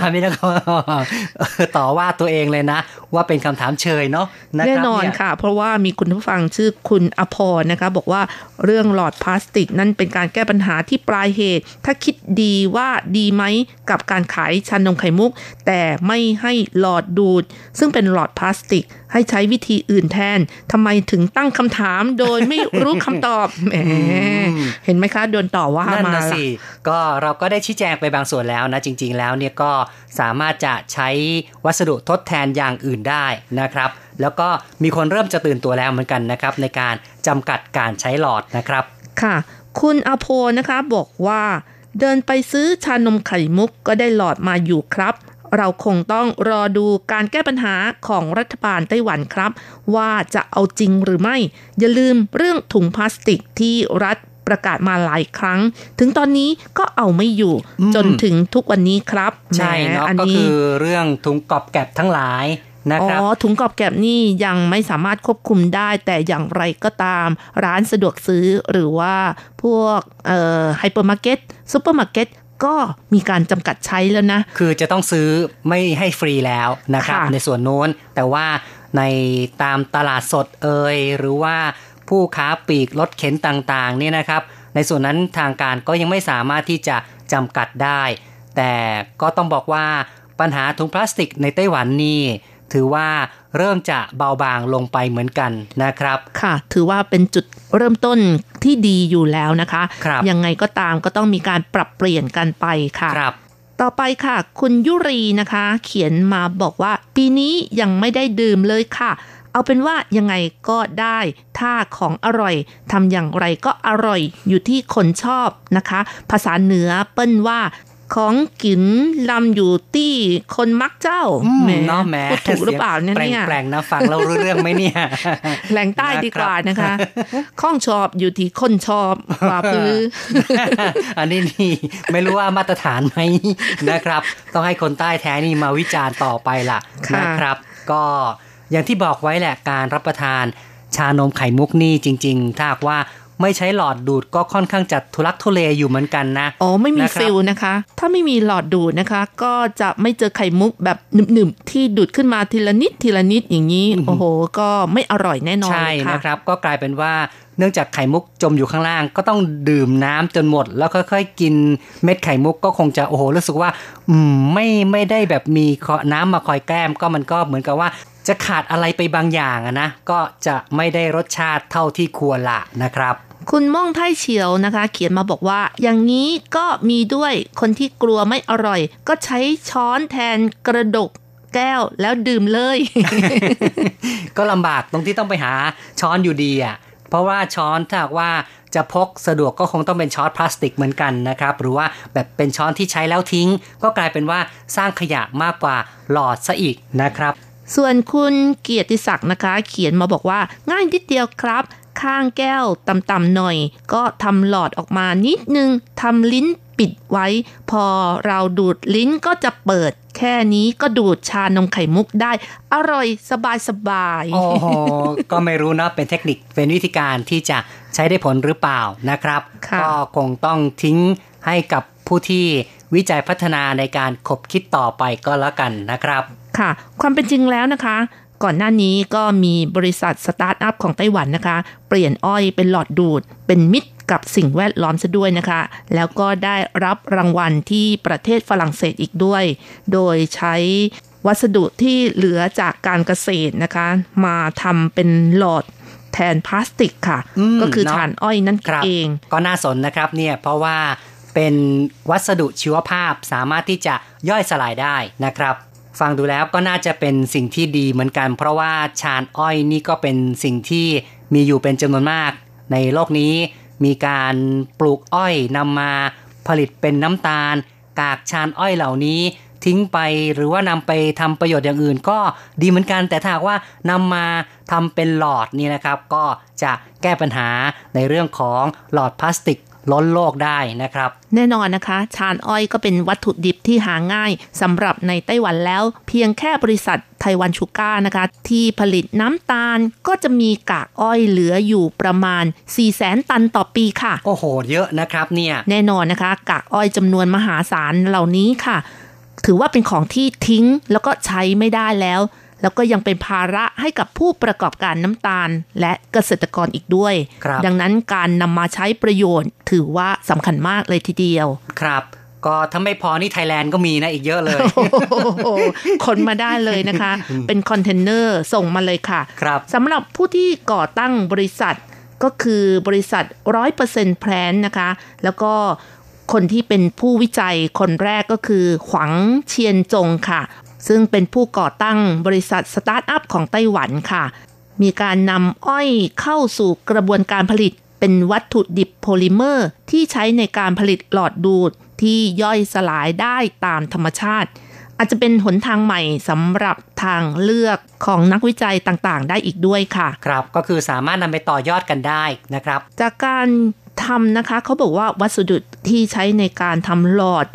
ถามเองแล้วก็ต่อว่าตัวเองเลยนะ ว่าเป็นคำถามเชยเนาะแน่นอนค่ะ เพราะว่ามีคุณผู้ฟังชื่อคุณอภรนะคะ บอกว่าเรื่องหลอดพลาสติก นั่นเป็นการแก้ปัญหาที่ปลายเหตุ ถ้าคิดดีว่าดีไหมกับการขายชานมไข่มุก แต่ไม่ให้หลอดดูด ซึ่งเป็นหลอดพลาสติก ให้ใช้วิธีอื่นแทนทำไมถึงตั้งคำถามโดยไม่รู้คำตอบแหมเห็นไหมคะโดนต่อว่ามาละสิก็เราก็ได้ชี้แจงไปบางส่วนแล้วนะจริง ๆ แล้วเนี่ยก็สามารถจะใช้วัสดุทดแทนอย่างอื่นได้นะครับ แล้วก็มีคนเริ่มจะตื่นตัวแล้วเหมือนกันนะครับ ในการจำกัดการใช้หลอดนะครับค่ะ คุณอโพนะคะบอกว่าเดินไปซื้อชานมไข่มุกก็ได้หลอดมาอยู่ครับ เราคงต้องรอดูการแก้ปัญหาของรัฐบาลไต้หวันครับ ว่าจะเอาจริงหรือไม่ อย่าลืมเรื่องถุงพลาสติกที่รัฐประกาศมาหลายครั้ง ถึงตอนนี้ก็เอาไม่อยู่จนถึงทุกวันนี้ครับใช่เนาะก็คือเรื่องถุงกอบแกบทั้งหลายนะครับอ๋อถุงกอบแกบนี่ยังไม่สามารถควบคุมได้ แต่อย่างไรก็ตาม ร้านสะดวกซื้อหรือว่าพวกเอ่อไฮเปอร์มาร์เก็ตซูเปอร์มาร์เก็ต ก็มีการจำกัดใช้แล้วนะ คือจะต้องซื้อไม่ให้ฟรีแล้วนะครับ ในส่วนโน้น แต่ว่าในตามตลาดสดเอยหรือว่าผู้ค้าปลีกรถเข็นต่างๆเนี่ยนะครับ ในส่วนนั้นทางการก็ยังไม่สามารถที่จะจำกัดได้ แต่ก็ต้องบอกว่าปัญหาถุงพลาสติกในไต้หวันนี่ ถือว่าเริ่มจะเบาบางลงไปเหมือนกันนะครับ ค่ะ ถือว่าเป็นจุดเริ่มต้นที่ดีอยู่แล้วนะคะคยังไงก็ตามก็ต้องมีการปรับเปลี่ยนกันไปค่ะครับต่อไปค่ะ คุณยุรีนะคะ เขียนมาบอกว่า ปีนี้ยังไม่ได้ดื่มเลยค่ะ เอาเป็นว่ายังไงก็ได้ ถ้าของอร่อยทำอย่างไรก็อร่อยอยู่ที่คนชอบนะคะ ภาษาเหนือเปิ้นว่า ของกินลำอยู่ที่คนมักเจ้าแม่เนาะแม่ถูกหรือเปล่าเนี่ยแปลงนะฟังเรารู้เรื่องไหมเนี่ยแหล่งใต้ดีกว่านะคะ ข้องชอบอยู่ที่คนชอบว่าพื้ออันนี้นี่ไม่รู้ว่ามาตรฐานไหมนะครับ ต้องให้คนใต้แท้นี่มาวิจารณ์ต่อไปล่ะนะครับ ก็อย่างที่บอกไว้แหละการรับประทานชานมไข่มุกนี่จริง ๆ ถ้าว่า ไม่ใช้หลอดดูดก็ค่อนข้างจัดทุลักทุเลอยู่เหมือนกันนะ อ๋อ ไม่มีฟิลนะคะ ถ้าไม่มีหลอดดูดนะคะ ก็จะไม่เจอไข่มุกแบบหนึบๆ ที่ดูดขึ้นมาทีละนิดทีละนิดอย่างนี้ โอ้โห ก็ไม่อร่อยแน่นอนใช่นะครับ ก็กลายเป็นว่าเนื่องจากไข่มุกจมอยู่ข้างล่าง ก็ต้องดื่มน้ำจนหมด แล้วค่อยๆกินเม็ดไข่มุกก็คงจะโอ้โหรู้สึกว่า อืมไม่ไม่ได้แบบมีน้ำมาคอยแก้ม ก็มันก็เหมือนกับว่าจะขาดอะไรไปบางอย่างนะ ก็จะไม่ได้รสชาติเท่าที่ควรละนะครับ คุณม่องไทเฉียวนะคะ เขียนมาบอกว่า อย่างนี้ก็มีด้วยคนที่กลัวไม่อร่อย ก็ใช้ช้อนแทนกระดกแก้วแล้วดื่มเลย ก็ลำบากตรงที่ต้องไปหาช้อนอยู่ดีอะเพราะว่าช้อนถ้าว่าจะพกสะดวกก็คงต้องเป็นช้อนพลาสติกเหมือนกันนะครับ หรือว่าแบบเป็นช้อนที่ใช้แล้วทิ้ง ก็กลายเป็นว่าสร้างขยะมากกว่าหลอดซะอีกนะครับ ส่วนคุณเกียรติศักดิ์นะคะ เขียนมาบอกว่าง่ายนิดเดียวครับ ข้างแก้วต่ำๆหน่อย ก็ทำหลอดออกมานิดนึงทำลิ้นปิดไว้ พอเราดูดลิ้นก็จะเปิด แค่นี้ก็ดูดชานมไข่มุกได้ อร่อยสบายสบายโอ้โหก็ไม่รู้นะเป็นเทคนิคเป็นวิธีการที่จะใช้ได้ผลหรือเปล่านะครับ ก็คงต้องทิ้งให้กับผู้ที่วิจัยพัฒนาในการคบคิดต่อไปก็แล้วกันนะครับ ค่ะ ความเป็นจริงแล้วนะคะ ก่อนหน้านี้ก็มีบริษัทสตาร์ทอัพของไต้หวันนะคะ เปลี่ยนอ้อยเป็นหลอดดูด เป็นมิตรกับสิ่งแวดล้อมซะด้วยนะคะ แล้วก็ได้รับรางวัลที่ประเทศฝรั่งเศสอีกด้วย โดยใช้วัสดุที่เหลือจากการเกษตรนะคะ มาทำเป็นหลอดแทนพลาสติกค่ะ ก็คือถ่านอ้อยนั่นเอง ก็น่าสนนะครับเนี่ยเพราะว่าเป็นวัสดุชีวภาพสามารถที่จะย่อยสลายได้นะครับ ฟังดูแล้วก็น่าจะเป็นสิ่งที่ดีเหมือนกัน เพราะว่าชานอ้อยนี่ก็เป็นสิ่งที่มีอยู่เป็นจำนวนมาก ในโลกนี้มีการปลูกอ้อยนำมาผลิตเป็นน้ำตาล กากชานอ้อยเหล่านี้ทิ้งไปหรือว่านำไปทำประโยชน์อย่างอื่นก็ดีเหมือนกัน แต่ถ้าว่านำมาทำเป็นหลอดนี่นะครับ ก็จะแก้ปัญหาในเรื่องของหลอดพลาสติก ล้นโลกได้นะครับ แน่นอนนะคะ ชานอ้อยก็เป็นวัตถุดิบที่หาง่ายสำหรับในไต้หวันแล้ว เพียงแค่บริษัทไต้หวันชูก้านะคะ ที่ผลิตน้ำตาลก็จะมีกากอ้อยเหลืออยู่ประมาณ 4 0 0แสนตันต่อปีค่ะ โอ้โห เยอะนะครับเนี่ย แน่นอนนะคะ กากอ้อยจำนวนมหาศาลเหล่านี้ค่ะ ถือว่าเป็นของที่ทิ้งแล้วก็ใช้ไม่ได้แล้ว แล้วก็ยังเป็นภาระให้กับผู้ประกอบการน้ำตาล และเกษตรกรอีกด้วยครับดังนั้นการนำมาใช้ประโยชน์ ถือว่าสำคัญมากเลยทีเดียว ครับก็ถ้าไม่พอนี่ไทยแลนด์ก็มีนะอีกเยอะเลยโอ้โหคนมาได้เลยนะคะ เป็นคอนเทนเนอร์ส่งมาเลยค่ะครับสำหรับผู้ที่ก่อตั้งบริษัทก็คือบริษัทร้อยเปอร์เซ็นต์ Plant นะคะ แล้วก็คนที่เป็นผู้วิจัยคนแรกก็คือ ขวังเชียนจงค่ะ ซึ่งเป็นผู้ก่อตั้งบริษัทสตาร์ทอัพของไต้หวันค่ะ มีการนำอ้อยเข้าสู่กระบวนการผลิต เป็นวัตถุดิบโพลิเมอร์ ที่ใช้ในการผลิตหลอดดูดที่ย่อยสลายได้ตามธรรมชาติ อาจจะเป็นหนทางใหม่สำหรับทางเลือกของนักวิจัยต่างๆ ได้อีกด้วยค่ะ ครับ ก็คือสามารถนำไปต่อยอดกันได้นะครับ จากการทำนะคะเขาบอกว่าวัสดุที่ใช้ในการทำหลอด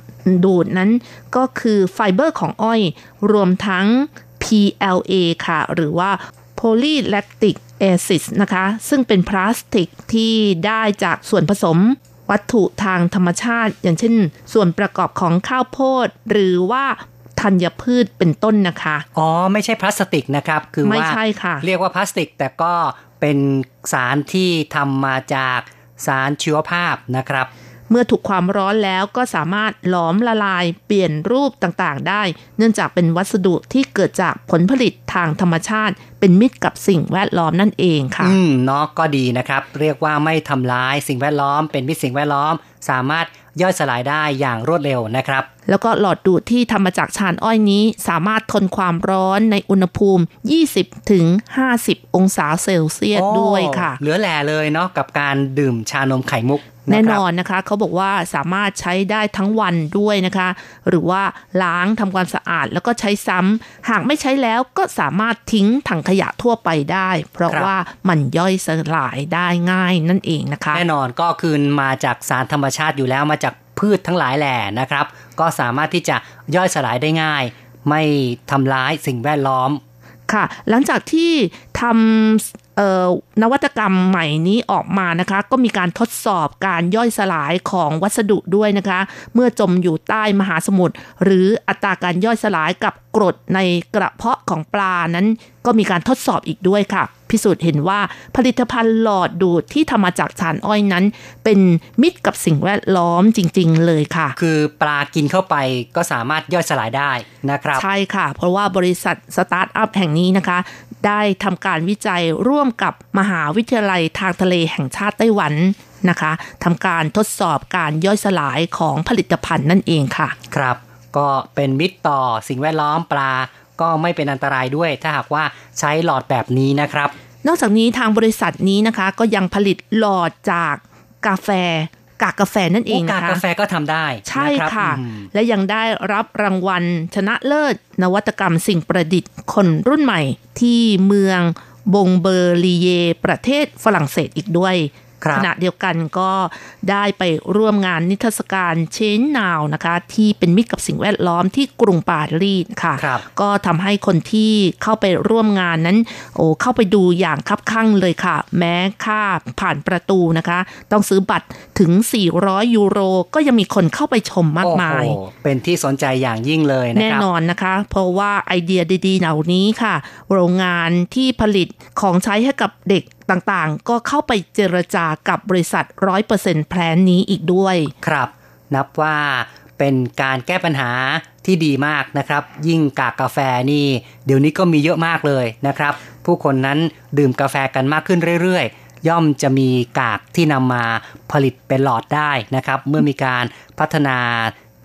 ดูดนั้นก็คือไฟเบอร์ของอ้อย รวมทั้ง PLA ค่ะ หรือว่า polylactic acid นะคะ ซึ่งเป็นพลาสติกที่ได้จากส่วนผสมวัตถุทางธรรมชาติ อย่างเช่น ส่วนประกอบของข้าวโพด หรือว่าธัญพืชเป็นต้นนะคะ อ๋อ ไม่ใช่พลาสติกนะครับ คือไม่ว่าใช่ค่ะ เรียกว่าพลาสติก แต่ก็เป็นสารที่ทำมาจากสารชีวภาพนะครับ เมื่อถูกความร้อนแล้วก็สามารถหลอมละลายเปลี่ยนรูปต่างๆ ได้ เนื่องจากเป็นวัสดุที่เกิดจากผลผลิตทางธรรมชาติ เป็นมิตรกับสิ่งแวดล้อมนั่นเองค่ะ อืมเนาะก็ดีนะครับ เรียกว่าไม่ทำร้ายสิ่งแวดล้อม เป็นมิตรสิ่งแวดล้อม สามารถย่อยสลายได้อย่างรวดเร็วนะครับ แล้วก็หลอดดูดที่ทำมาจากชานอ้อยนี้ สามารถทนความร้อนในอุณหภูมิ 20ถึง50 องศาเซลเซียสโอ้ด้วยค่ะ เหลือแหล่เลยเนาะกับการดื่มชานมไข่มุกแน่ะคนรับอนนะคะเขาบอกว่าสามารถใช้ได้ทั้งวันด้วยนะคะ หรือว่าล้างทำความสะอาดแล้วก็ใช้ซ้ำหากไม่ใช้แล้วก็สามารถทิ้งถังขยะทั่วไปได้ เพราะครับว่ามันย่อยสลายได้ง่ายนั่นเองนะคะ แน่นอนก็คืนมาจากสารธรรมชาติอยู่แล้วมาจาก พืชทั้งหลายแหล่นะครับ ก็สามารถที่จะย่อยสลายได้ง่าย ไม่ทำร้ายสิ่งแวดล้อมค่ะ หลังจากที่ทำนวัตกรรมใหม่นี้ออกมานะคะ ก็มีการทดสอบการย่อยสลายของวัสดุด้วยนะคะ เมื่อจมอยู่ใต้มหาสมุทรหรืออัตราการย่อยสลายกับกรดในกระเพาะของปลานั้น ก็มีการทดสอบอีกด้วยค่ะ พิสูจน์เห็นว่าผลิตภัณฑ์หลอดดูดที่ทำมาจากถ่านอ้อยนั้น เป็นมิตรกับสิ่งแวดล้อมจริง ๆ เลยค่ะ คือปลากินเข้าไปก็สามารถย่อยสลายได้นะครับ ใช่ค่ะ เพราะว่าบริษัทสตาร์ทอัพแห่งนี้นะคะ ได้ทำการวิจัยร่วมกับมหาวิทยาลัยทางทะเลแห่งชาติไต้หวันนะคะทำการทดสอบการย่อยสลายของผลิตภัณฑ์นั่นเองค่ะ ครับ ก็เป็นมิตรต่อสิ่งแวดล้อมปลา ก็ไม่เป็นอันตรายด้วย ถ้าหากว่าใช้หลอดแบบนี้นะครับ นอกจากนี้ทางบริษัทนี้นะคะ ก็ยังผลิตหลอดจากกาแฟกากกาแฟนั่นเองโอกานะสคะกาแฟก็ทำได้ ใช่นรับค่ะอืมและยังได้รับรางวัลชนะเลิศ นวัตกรรมสิ่งประดิษฐ์คนรุ่นใหม่ที่เมืองบงเบอร์ลีเย ประเทศฝรั่งเศสอีกด้วยครับ ขณะเดียวกันก็ได้ไปร่วมงานนิทรรศการเชนนาวนะคะ ที่เป็นมิตรกับสิ่งแวดล้อมที่กรุงปารีสค่ะครับก็ทำให้คนที่เข้าไปร่วมงานนั้น โอ้เข้าไปดูอย่างคับคั่งเลยค่ะ แม้ค่าผ่านประตูนะคะ ต้องซื้อบัตรถึง 400 ยูโร ก็ยังมีคนเข้าไปชมมากมายโอ้โหเป็นที่สนใจอย่างยิ่งเลยนะแน่ครับนอนนะคะ เพราะว่าไอเดียดีๆเหล่านี้ค่ะ โรงงานที่ผลิตของใช้ให้กับเด็ก ต่างๆ ก็เข้าไปเจรจากับบริษัท 100%แพลนนี้อีกด้วย ครับ นับว่าเป็นการแก้ปัญหาที่ดีมากนะครับ ยิ่งกากกาแฟนี่ เดี๋ยวนี้ก็มีเยอะมากเลยนะครับ ผู้คนนั้นดื่มกาแฟกันมากขึ้นเรื่อยๆ ย่อมจะมีกากที่นำมาผลิตเป็นหลอดได้นะครับ เมื่อมีการพัฒนา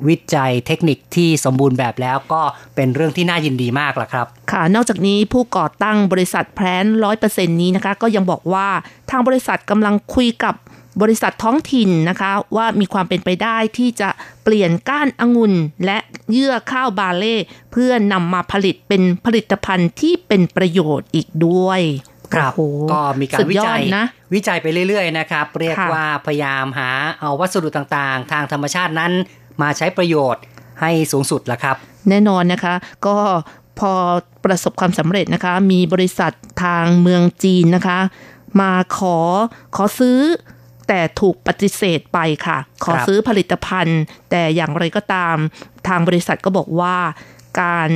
วิจัยเทคนิคที่สมบูรณ์แบบแล้วก็เป็นเรื่องที่น่ายินดีมากล่ะครับ ค่ะ นอกจากนี้ผู้ก่อตั้งบริษัทแพลนร้อยเปอร์เซ็นนี้นะคะ ก็ยังบอกว่าทางบริษัทกำลังคุยกับบริษัทท้องถิ่นนะคะ ว่ามีความเป็นไปได้ที่จะเปลี่ยนก้านองุ่นและเยื่อข้าวบาเล่ เพื่อนำมาผลิตเป็นผลิตภัณฑ์ที่เป็นประโยชน์อีกด้วยครับโอ้โหก็มีการสุดวิยอจัดยนะวิจัยไปเรื่อยๆนะครับ เรียกค่ะว่าพยายามหาเอาวัสดุต่างๆ ทางธรรมชาตินั้น มาใช้ประโยชน์ให้สูงสุดละครับ แน่นอนนะคะก็พอประสบความสำเร็จนะคะ มีบริษัททางเมืองจีนนะคะ มาขอขอซื้อแต่ถูกปฏิเสธไปค่ะ ขอซื้อผลิตภัณฑ์ แต่อย่างไรก็ตามทางบริษัทก็บอกว่าการ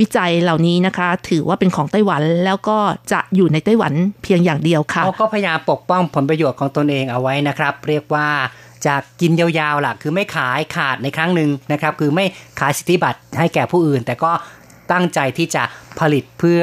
วิจัยเหล่านี้นะคะ ถือว่าเป็นของไต้หวันแล้วก็จะอยู่ในไต้หวันเพียงอย่างเดียวค่ะเขาก็พยายามปกป้องผลประโยชน์ของตนเองเอาไว้นะครับ เรียกว่า จะกินยาวๆล่ะคือไม่ขายขาดในครั้งหนึ่งนะครับ คือไม่ขายสิทธิบัตรให้แก่ผู้อื่น แต่ก็ตั้งใจที่จะผลิตเพื่อ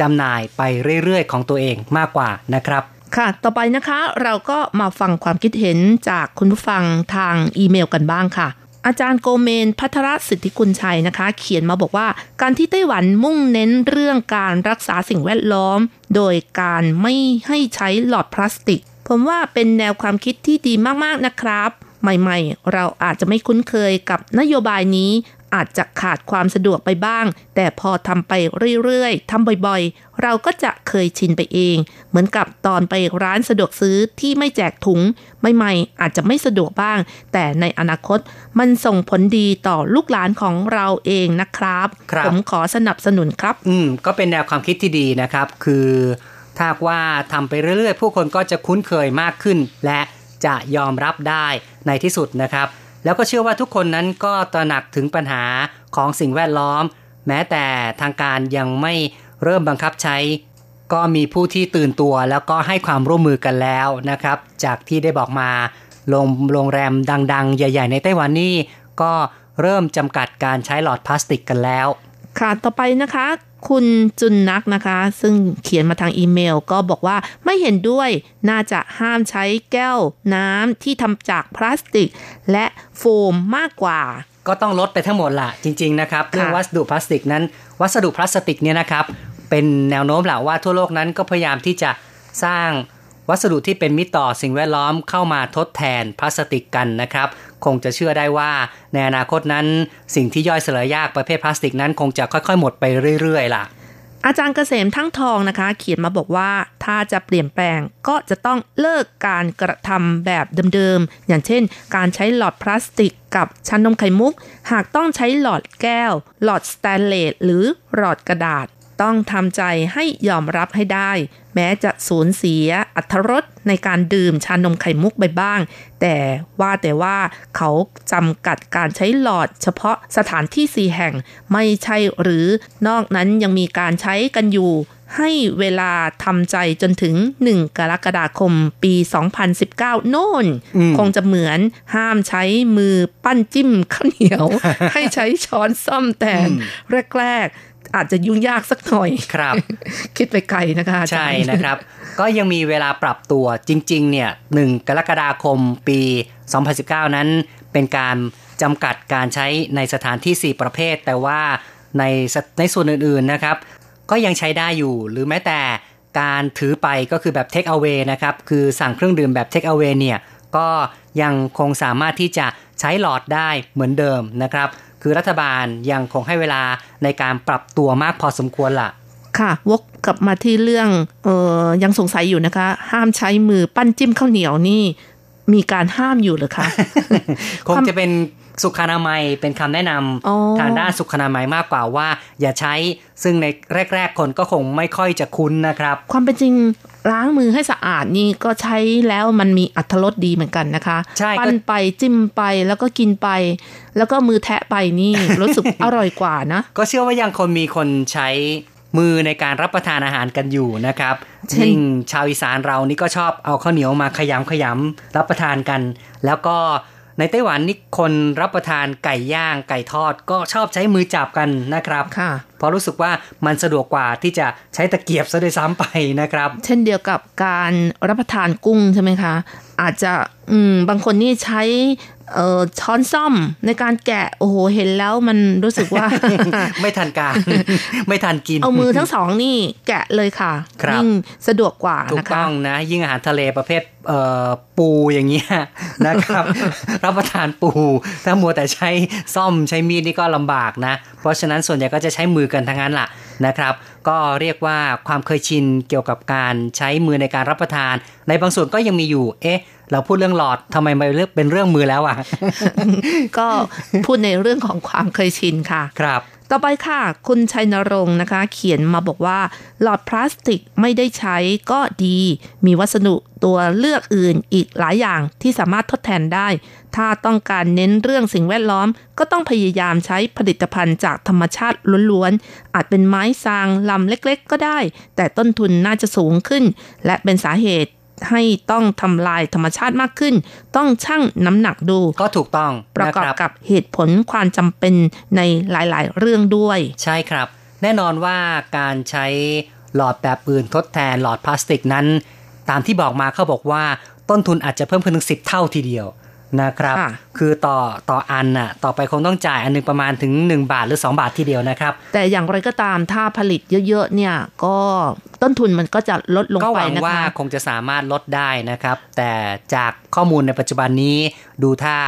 จำหน่ายไปเรื่อยๆ ของตัวเองมากกว่านะครับค่ะ ต่อไปนะคะเราก็มาฟังความคิดเห็นจากคุณผู้ฟังทางอีเมลกันบ้างค่ะ อาจารย์โกเมนพัทรสิทธิกุลชัยนะคะ เขียนมาบอกว่า การที่ไต้หวันมุ่งเน้นเรื่องการรักษาสิ่งแวดล้อม โดยการไม่ให้ใช้หลอดพลาสติก ผมว่าเป็นแนวความคิดที่ดีมากๆนะครับ ใหม่ๆ เราอาจจะไม่คุ้นเคยกับนโยบายนี้ อาจจะขาดความสะดวกไปบ้าง แต่พอทำไปเรื่อยๆทำบ่อยๆ เราก็จะเคยชินไปเอง เหมือนกับตอนไปร้านสะดวกซื้อที่ไม่แจกถุง ใหม่ๆ อาจจะไม่สะดวกบ้าง แต่ในอนาคตมันส่งผลดีต่อลูกหลานของเราเองนะครับครับผมขอสนับสนุนครับ อืม ก็เป็นแนวความคิดที่ดีนะครับ คือ ถ้าว่าทำไปเรื่อยๆ ผู้คนก็จะคุ้นเคยมากขึ้น และจะยอมรับได้ในที่สุดนะครับ แล้วก็เชื่อว่าทุกคนนั้นก็ตระหนักถึงปัญหาของสิ่งแวดล้อม แม้แต่ทางการยังไม่เริ่มบังคับใช้ ก็มีผู้ที่ตื่นตัวแล้วก็ให้ความร่วมมือกันแล้วนะครับ จากที่ได้บอกมาโรงโรงแรมดัง ๆ ใหญ่ ๆ ในไต้หวันนี่ก็เริ่มจำกัดการใช้หลอดพลาสติกกันแล้ว ค่ะ ต่อไปนะคะ คุณจุนนักนะคะ ซึ่งเขียนมาทางอีเมล ก็บอกว่าไม่เห็นด้วย น่าจะห้ามใช้แก้วน้ำที่ทำจากพลาสติก และโฟมมากกว่า ก็ต้องลดไปทั้งหมดล่ะจริง ๆ นะครับเรื่องวัสดุพลาสติกนั้น วัสดุพลาสติกเนี่ยนะครับ เป็นแนวโน้มแหละว่าทั่วโลกนั้นก็พยายามที่จะสร้าง วัสดุที่เป็นมิตรต่อสิ่งแวดล้อมเข้ามาทดแทนพลาสติกกันนะครับ คงจะเชื่อได้ว่า ในอนาคตนั้น สิ่งที่ย่อยสลายยากประเภทพลาสติกนั้น คงจะค่อยๆ หมดไปเรื่อยๆล่ะ อาจารย์เกษมทั้งทองนะคะ เขียนมาบอกว่าถ้าจะเปลี่ยนแปลงก็จะต้องเลิกการกระทำแบบเดิมๆอย่างเช่น การใช้หลอดพลาสติกกับชานมไข่มุก หากต้องใช้หลอดแก้ว หลอดสแตนเลสหรือหลอดกระดาษ ต้องทำใจให้ยอมรับให้ได้ แม้จะสูญเสียอัตรรสในการดื่มชานมไข่มุกไปบ้าง แต่ว่าแต่ว่าเขาจำกัดการใช้หลอดเฉพาะสถานที่สี่แห่งไม่ใช่หรือนอกนั้นยังมีการใช้กันอยู่ให้เวลาทำใจจนถึง 1 กรกฎาคมปี 2019 โน่นอืมคงจะเหมือนห้ามใช้มือปั้นจิ้มข้าวเหนียว ให้ใช้ช้อนซ่อมแทนแรก ๆ อาจจะยุ่งยากสักหน่อยครับ คิดไปไกลนะคะอาจารย์ใช่นะครับ ก็ยังมีเวลาปรับตัวจริง ๆ เนี่ยหนึ่งกรกฎาคมปี 2019 นั้นเป็นการจำกัดการใช้ในสถานที่ 4 ประเภท แต่ว่าในสในส่วนอื่น ๆ นะครับ ก็ยังใช้ได้อยู่หรือแม้แต่การถือไปก็คือแบบ take away นะครับ คือสั่งเครื่องดื่มแบบ take away เนี่ย ก็ยังคงสามารถที่จะใช้หลอดได้เหมือนเดิมนะครับ คือรัฐบาลยังคงให้เวลาในการปรับตัวมากพอสมควรล่ะ ค่ะ วกกลับมาที่เรื่องเออยังสงสัยอยู่นะคะ ห้ามใช้มือปั้นจิ้มข้าวเหนียวนี่ มีการห้ามอยู่เหรือคะ คงจะเป็น สุขอนามัยเป็นคำแนะนอ๋อำทางด้านสุขอนามัยมากกว่าว่า อย่าใช้ซึ่งในแรก ๆ คนก็คงไม่ค่อยจะคุ้นนะครับ ความเป็นจริงล้างมือให้สะอาดนี่ก็ใช้แล้วมันมีอัตรสดีเหมือนกันนะคะใช่ก็ปั้นไปจิ้มไปแล้วก็กินไป แล้วก็มือแทะไปนี่รู้สึกอร่อยกว่านะ ก็เชื่อว่ายังคนมีคนใช้มือในการรับประทานอาหารกันอยู่นะครับเช่นยิ่งชาวอีสานเรานี่ก็ชอบเอาข้าวเหนียวมาขยำขยำรับประทานกัน แล้วก็ ในไต้หวันนี่คนรับประทานไก่ย่างไก่ทอดก็ชอบใช้มือจับกันนะครับค่ะเพราะรู้สึกว่ามันสะดวกกว่าที่จะใช้ตะเกียบซะด้วยซ้ำไปนะครับ เช่นเดียวกับการรับประทานกุ้งใช่ไหมคะ อาจจะอืมบางคนนี่ใช้ เอ่อช้อนซ่อมในการแกะ โอ้โห เห็นแล้วมันรู้สึกว่า ไม่ทันการ ไม่ทันกิน เอามือทั้งสองนี่แกะเลยค่ะครับยิ่งสะดวกกว่าถูกนะคะต้องนะ ยิ่งอาหารทะเลประเภทเอ่อปูอย่างเงี้ยนะครับ รับประทานปู ถ้ามัวแต่ใช้ซ่อมใช้มีดนี่ก็ลำบากนะ เพราะฉะนั้นส่วนใหญ่ก็จะใช้มือกันทั้งนั้นล่ะนะครับ ก็เรียกว่าความเคยชินเกี่ยวกับการใช้มือในการรับประทาน ในบางส่วนก็ยังมีอยู่ เอ๊ะ เราพูดเรื่องหลอดทำไมมาเลือกเป็นเรื่องมือแล้วอะ ก็พูดในเรื่องของความเคยชินค่ะ ครับ ต่อไปค่ะ คุณชัยนรงค์นะคะ เขียนมาบอกว่า หลอดพลาสติกไม่ได้ใช้ก็ดี มีวัสดุตัวเลือกอื่นอีกหลายอย่างที่สามารถทดแทนได้ ถ้าต้องการเน้นเรื่องสิ่งแวดล้อม ก็ต้องพยายามใช้ผลิตภัณฑ์จากธรรมชาติล้วนๆ อาจเป็นไม้ซางลำเล็กๆ ก็ได้ แต่ต้นทุนน่าจะสูงขึ้น และเป็นสาเหตุให้ต้องทำลายธรรมชาติมากขึ้น ต้องชั่งน้ำหนักดู ก็ถูกต้องประกอบนคกับเหตุผลความจำเป็นในหลายๆ เรื่องด้วย ใช่ครับ แน่นอนว่าการใช้หลอดแบบอื่นทดแทนหลอดพลาสติกนั้น ตามที่บอกมาเขาบอกว่าต้นทุนอาจจะเพิ่มขึ้นถึงสิเท่าทีเดียว นะครับค่ะคือต่อต่ออันน่ะต่อไปคงต้องจ่ายอันหนึงประมาณถึง 1 บาทหรือ 2 บาททีเดียวนะครับ แต่อย่างไรก็ตามถ้าผลิตเยอะๆเนี่ยก็ต้นทุนมันก็จะลดลงก็หไปวังนะว่าคะคงจะสามารถลดได้นะครับ แต่จากข้อมูลในปัจจุบันนี้ดูท่า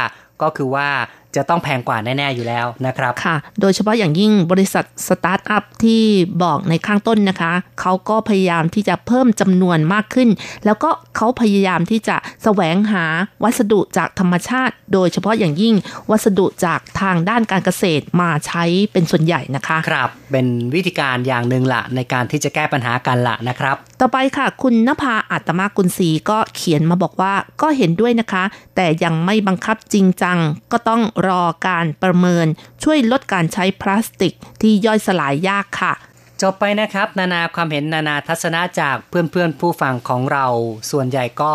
ก็คือว่า จะต้องแพงกว่าแน่ๆอยู่แล้วนะครับค่ะ โดยเฉพาะอย่างยิ่งบริษัทสตาร์ทอัพที่บอกในข้างต้นนะคะเขาก็พยายามที่จะเพิ่มจำนวนมากขึ้น แล้วก็เขาพยายามที่จะแสวงหาวัสดุจากธรรมชาติ โดยเฉพาะอย่างยิ่งวัสดุจากทางด้านการเกษตรมาใช้เป็นส่วนใหญ่นะคะครับเป็นวิธีการอย่างหนึ่งละในการที่จะแก้ปัญหากันละนะครับ ต่อไปค่ะ คุณนภาอัตมากุลศรีก็เขียนมาบอกว่าก็เห็นด้วยนะคะ แต่ยังไม่บังคับจริงจังก็ต้องรอการประเมินช่วยลดการใช้พลาสติกที่ย่อยสลายยากค่ะ จบไปนะครับ นานาความเห็นนานาทัศนะจากเพื่อนๆผู้ฟังของเรา ส่วนใหญ่ก็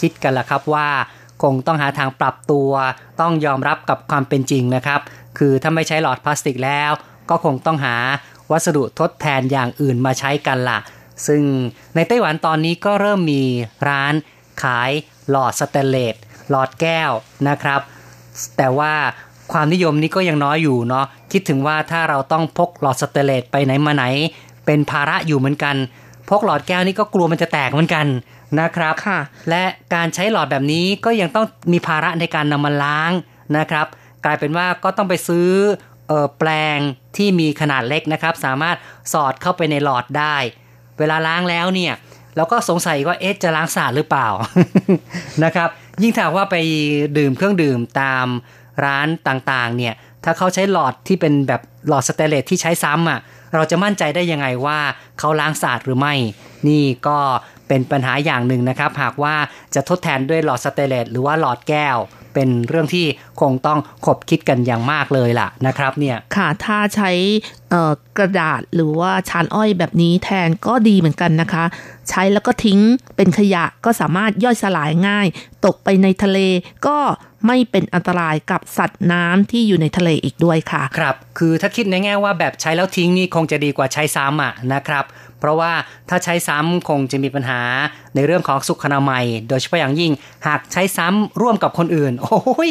คิดกันละครับว่า คงต้องหาทางปรับตัว ต้องยอมรับกับความเป็นจริงนะครับ คือถ้าไม่ใช้หลอดพลาสติกแล้ว ก็คงต้องหาวัสดุทดแทนอย่างอื่นมาใช้กันละซึ่งในไต้หวันตอนนี้ก็เริ่มมีร้านขายหลอดสเตนเลสหลอดแก้วนะครับ แต่ว่าความนิยมนี้ก็ยังน้อยอยู่เนาะคิดถึงว่าถ้าเราต้องพกหลอดสเตนเลสไปไหนมาไหน เป็นภาระอยู่เหมือนกัน พกหลอดแก้วนี่ก็กลัวมันจะแตกเหมือนกันนะครับค่ะและการใช้หลอดแบบนี้ก็ยังต้องมีภาระในการนำมาล้างนะครับ กลายเป็นว่าก็ต้องไปซื้อเออแปลงที่มีขนาดเล็กนะครับ สามารถสอดเข้าไปในหลอดได้ เวลาล้างแล้วเนี่ยเราก็สงสัยว่าเอ๊ะจะล้างสะอาดหรือเปล่านะครับ ยิ่งถ้าว่าไปดื่มเครื่องดื่มตามร้านต่างๆ เนี่ย ถ้าเขาใช้หลอดที่เป็นแบบหลอดสเตเลสที่ใช้ซ้ำอะ เราจะมั่นใจได้ยังไงว่าเขาล้างสะอาดหรือไม่ นี่ก็เป็นปัญหาอย่างหนึ่งนะครับ หากว่าจะทดแทนด้วยหลอดสเตเลสหรือว่าหลอดแก้ว เป็นเรื่องที่คงต้องขบคิดกันอย่างมากเลยล่ะนะครับเนี่ยค่ะถ้าใช้เอ่อกระดาษหรือว่าชานอ้อยแบบนี้แทนก็ดีเหมือนกันนะคะ ใช้แล้วก็ทิ้งเป็นขยะก็สามารถย่อยสลายง่าย ตกไปในทะเลก็ไม่เป็นอันตรายกับสัตว์น้ำที่อยู่ในทะเลอีกด้วยค่ะ ครับ คือถ้าคิดในแง่ว่าแบบใช้แล้วทิ้งนี่คงจะดีกว่าใช้ซ้ำอะนะครับ เพราะว่าถ้าใช้ซ้ำคงจะมีปัญหาในเรื่องของสุขอนามัย โดยเฉพาะอย่างยิ่งหากใช้ซ้ำร่วมกับคนอื่น โอ้ย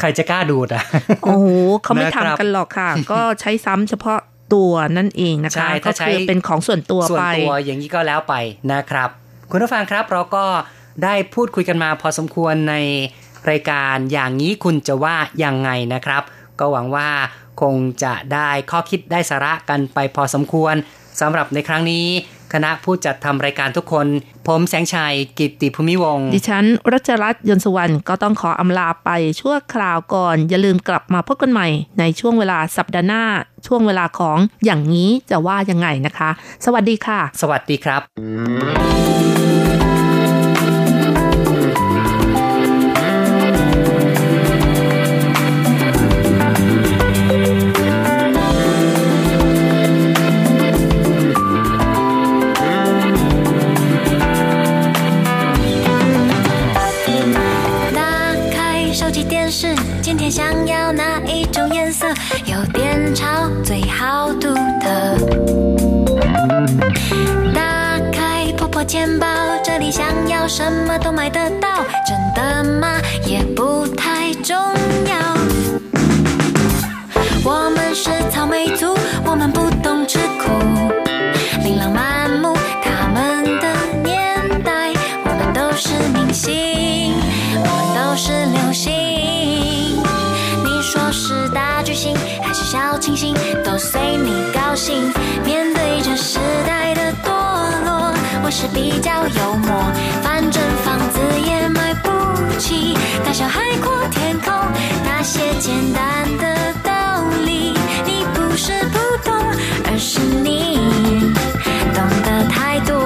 ใครจะกล้าดูดอะโอ้โหเขาไม่นะครับทำกันหรอกค่ะ ก็ใช้ซ้ำเฉพาะตัวนั่นเองนะคะใช่ก็ถ้าใช้คือเป็นของส่วนตัวส่วนไปตัวอย่างนี้ก็แล้วไปนะครับ คุณผู้ฟังครับเราก็ได้พูดคุยกันมาพอสมควรในรายการอย่างนี้คุณจะว่ายังไงนะครับ ก็หวังว่าคงจะได้ข้อคิดได้สาระกันไปพอสมควร สำหรับในครั้งนี้คณะผู้จัดทำรายการทุกคน ผมแสงชัย กิตติภูมิวงศ์ดิฉัน รัชรัตน์ยนต์สุวรรณก็ต้องขออำลาไปชั่วคราวก่อน อย่าลืมกลับมาพบกันใหม่ ในช่วงเวลาสัปดาห์หน้า ช่วงเวลาของอย่างนี้จะว่ายังไงนะคะ สวัสดีค่ะ สวัสดีครับ 最好独特。打开婆婆钱包，这里想要什么都买得到，真的吗？也不太重要。我们是草莓族，我们不懂吃苦，琳琅满清新，都随你高兴。面对这时代的堕落，我是比较幽默，反正房子也买不起，大小海阔天空，那些简单的道理，你不是不懂，而是你懂得太多。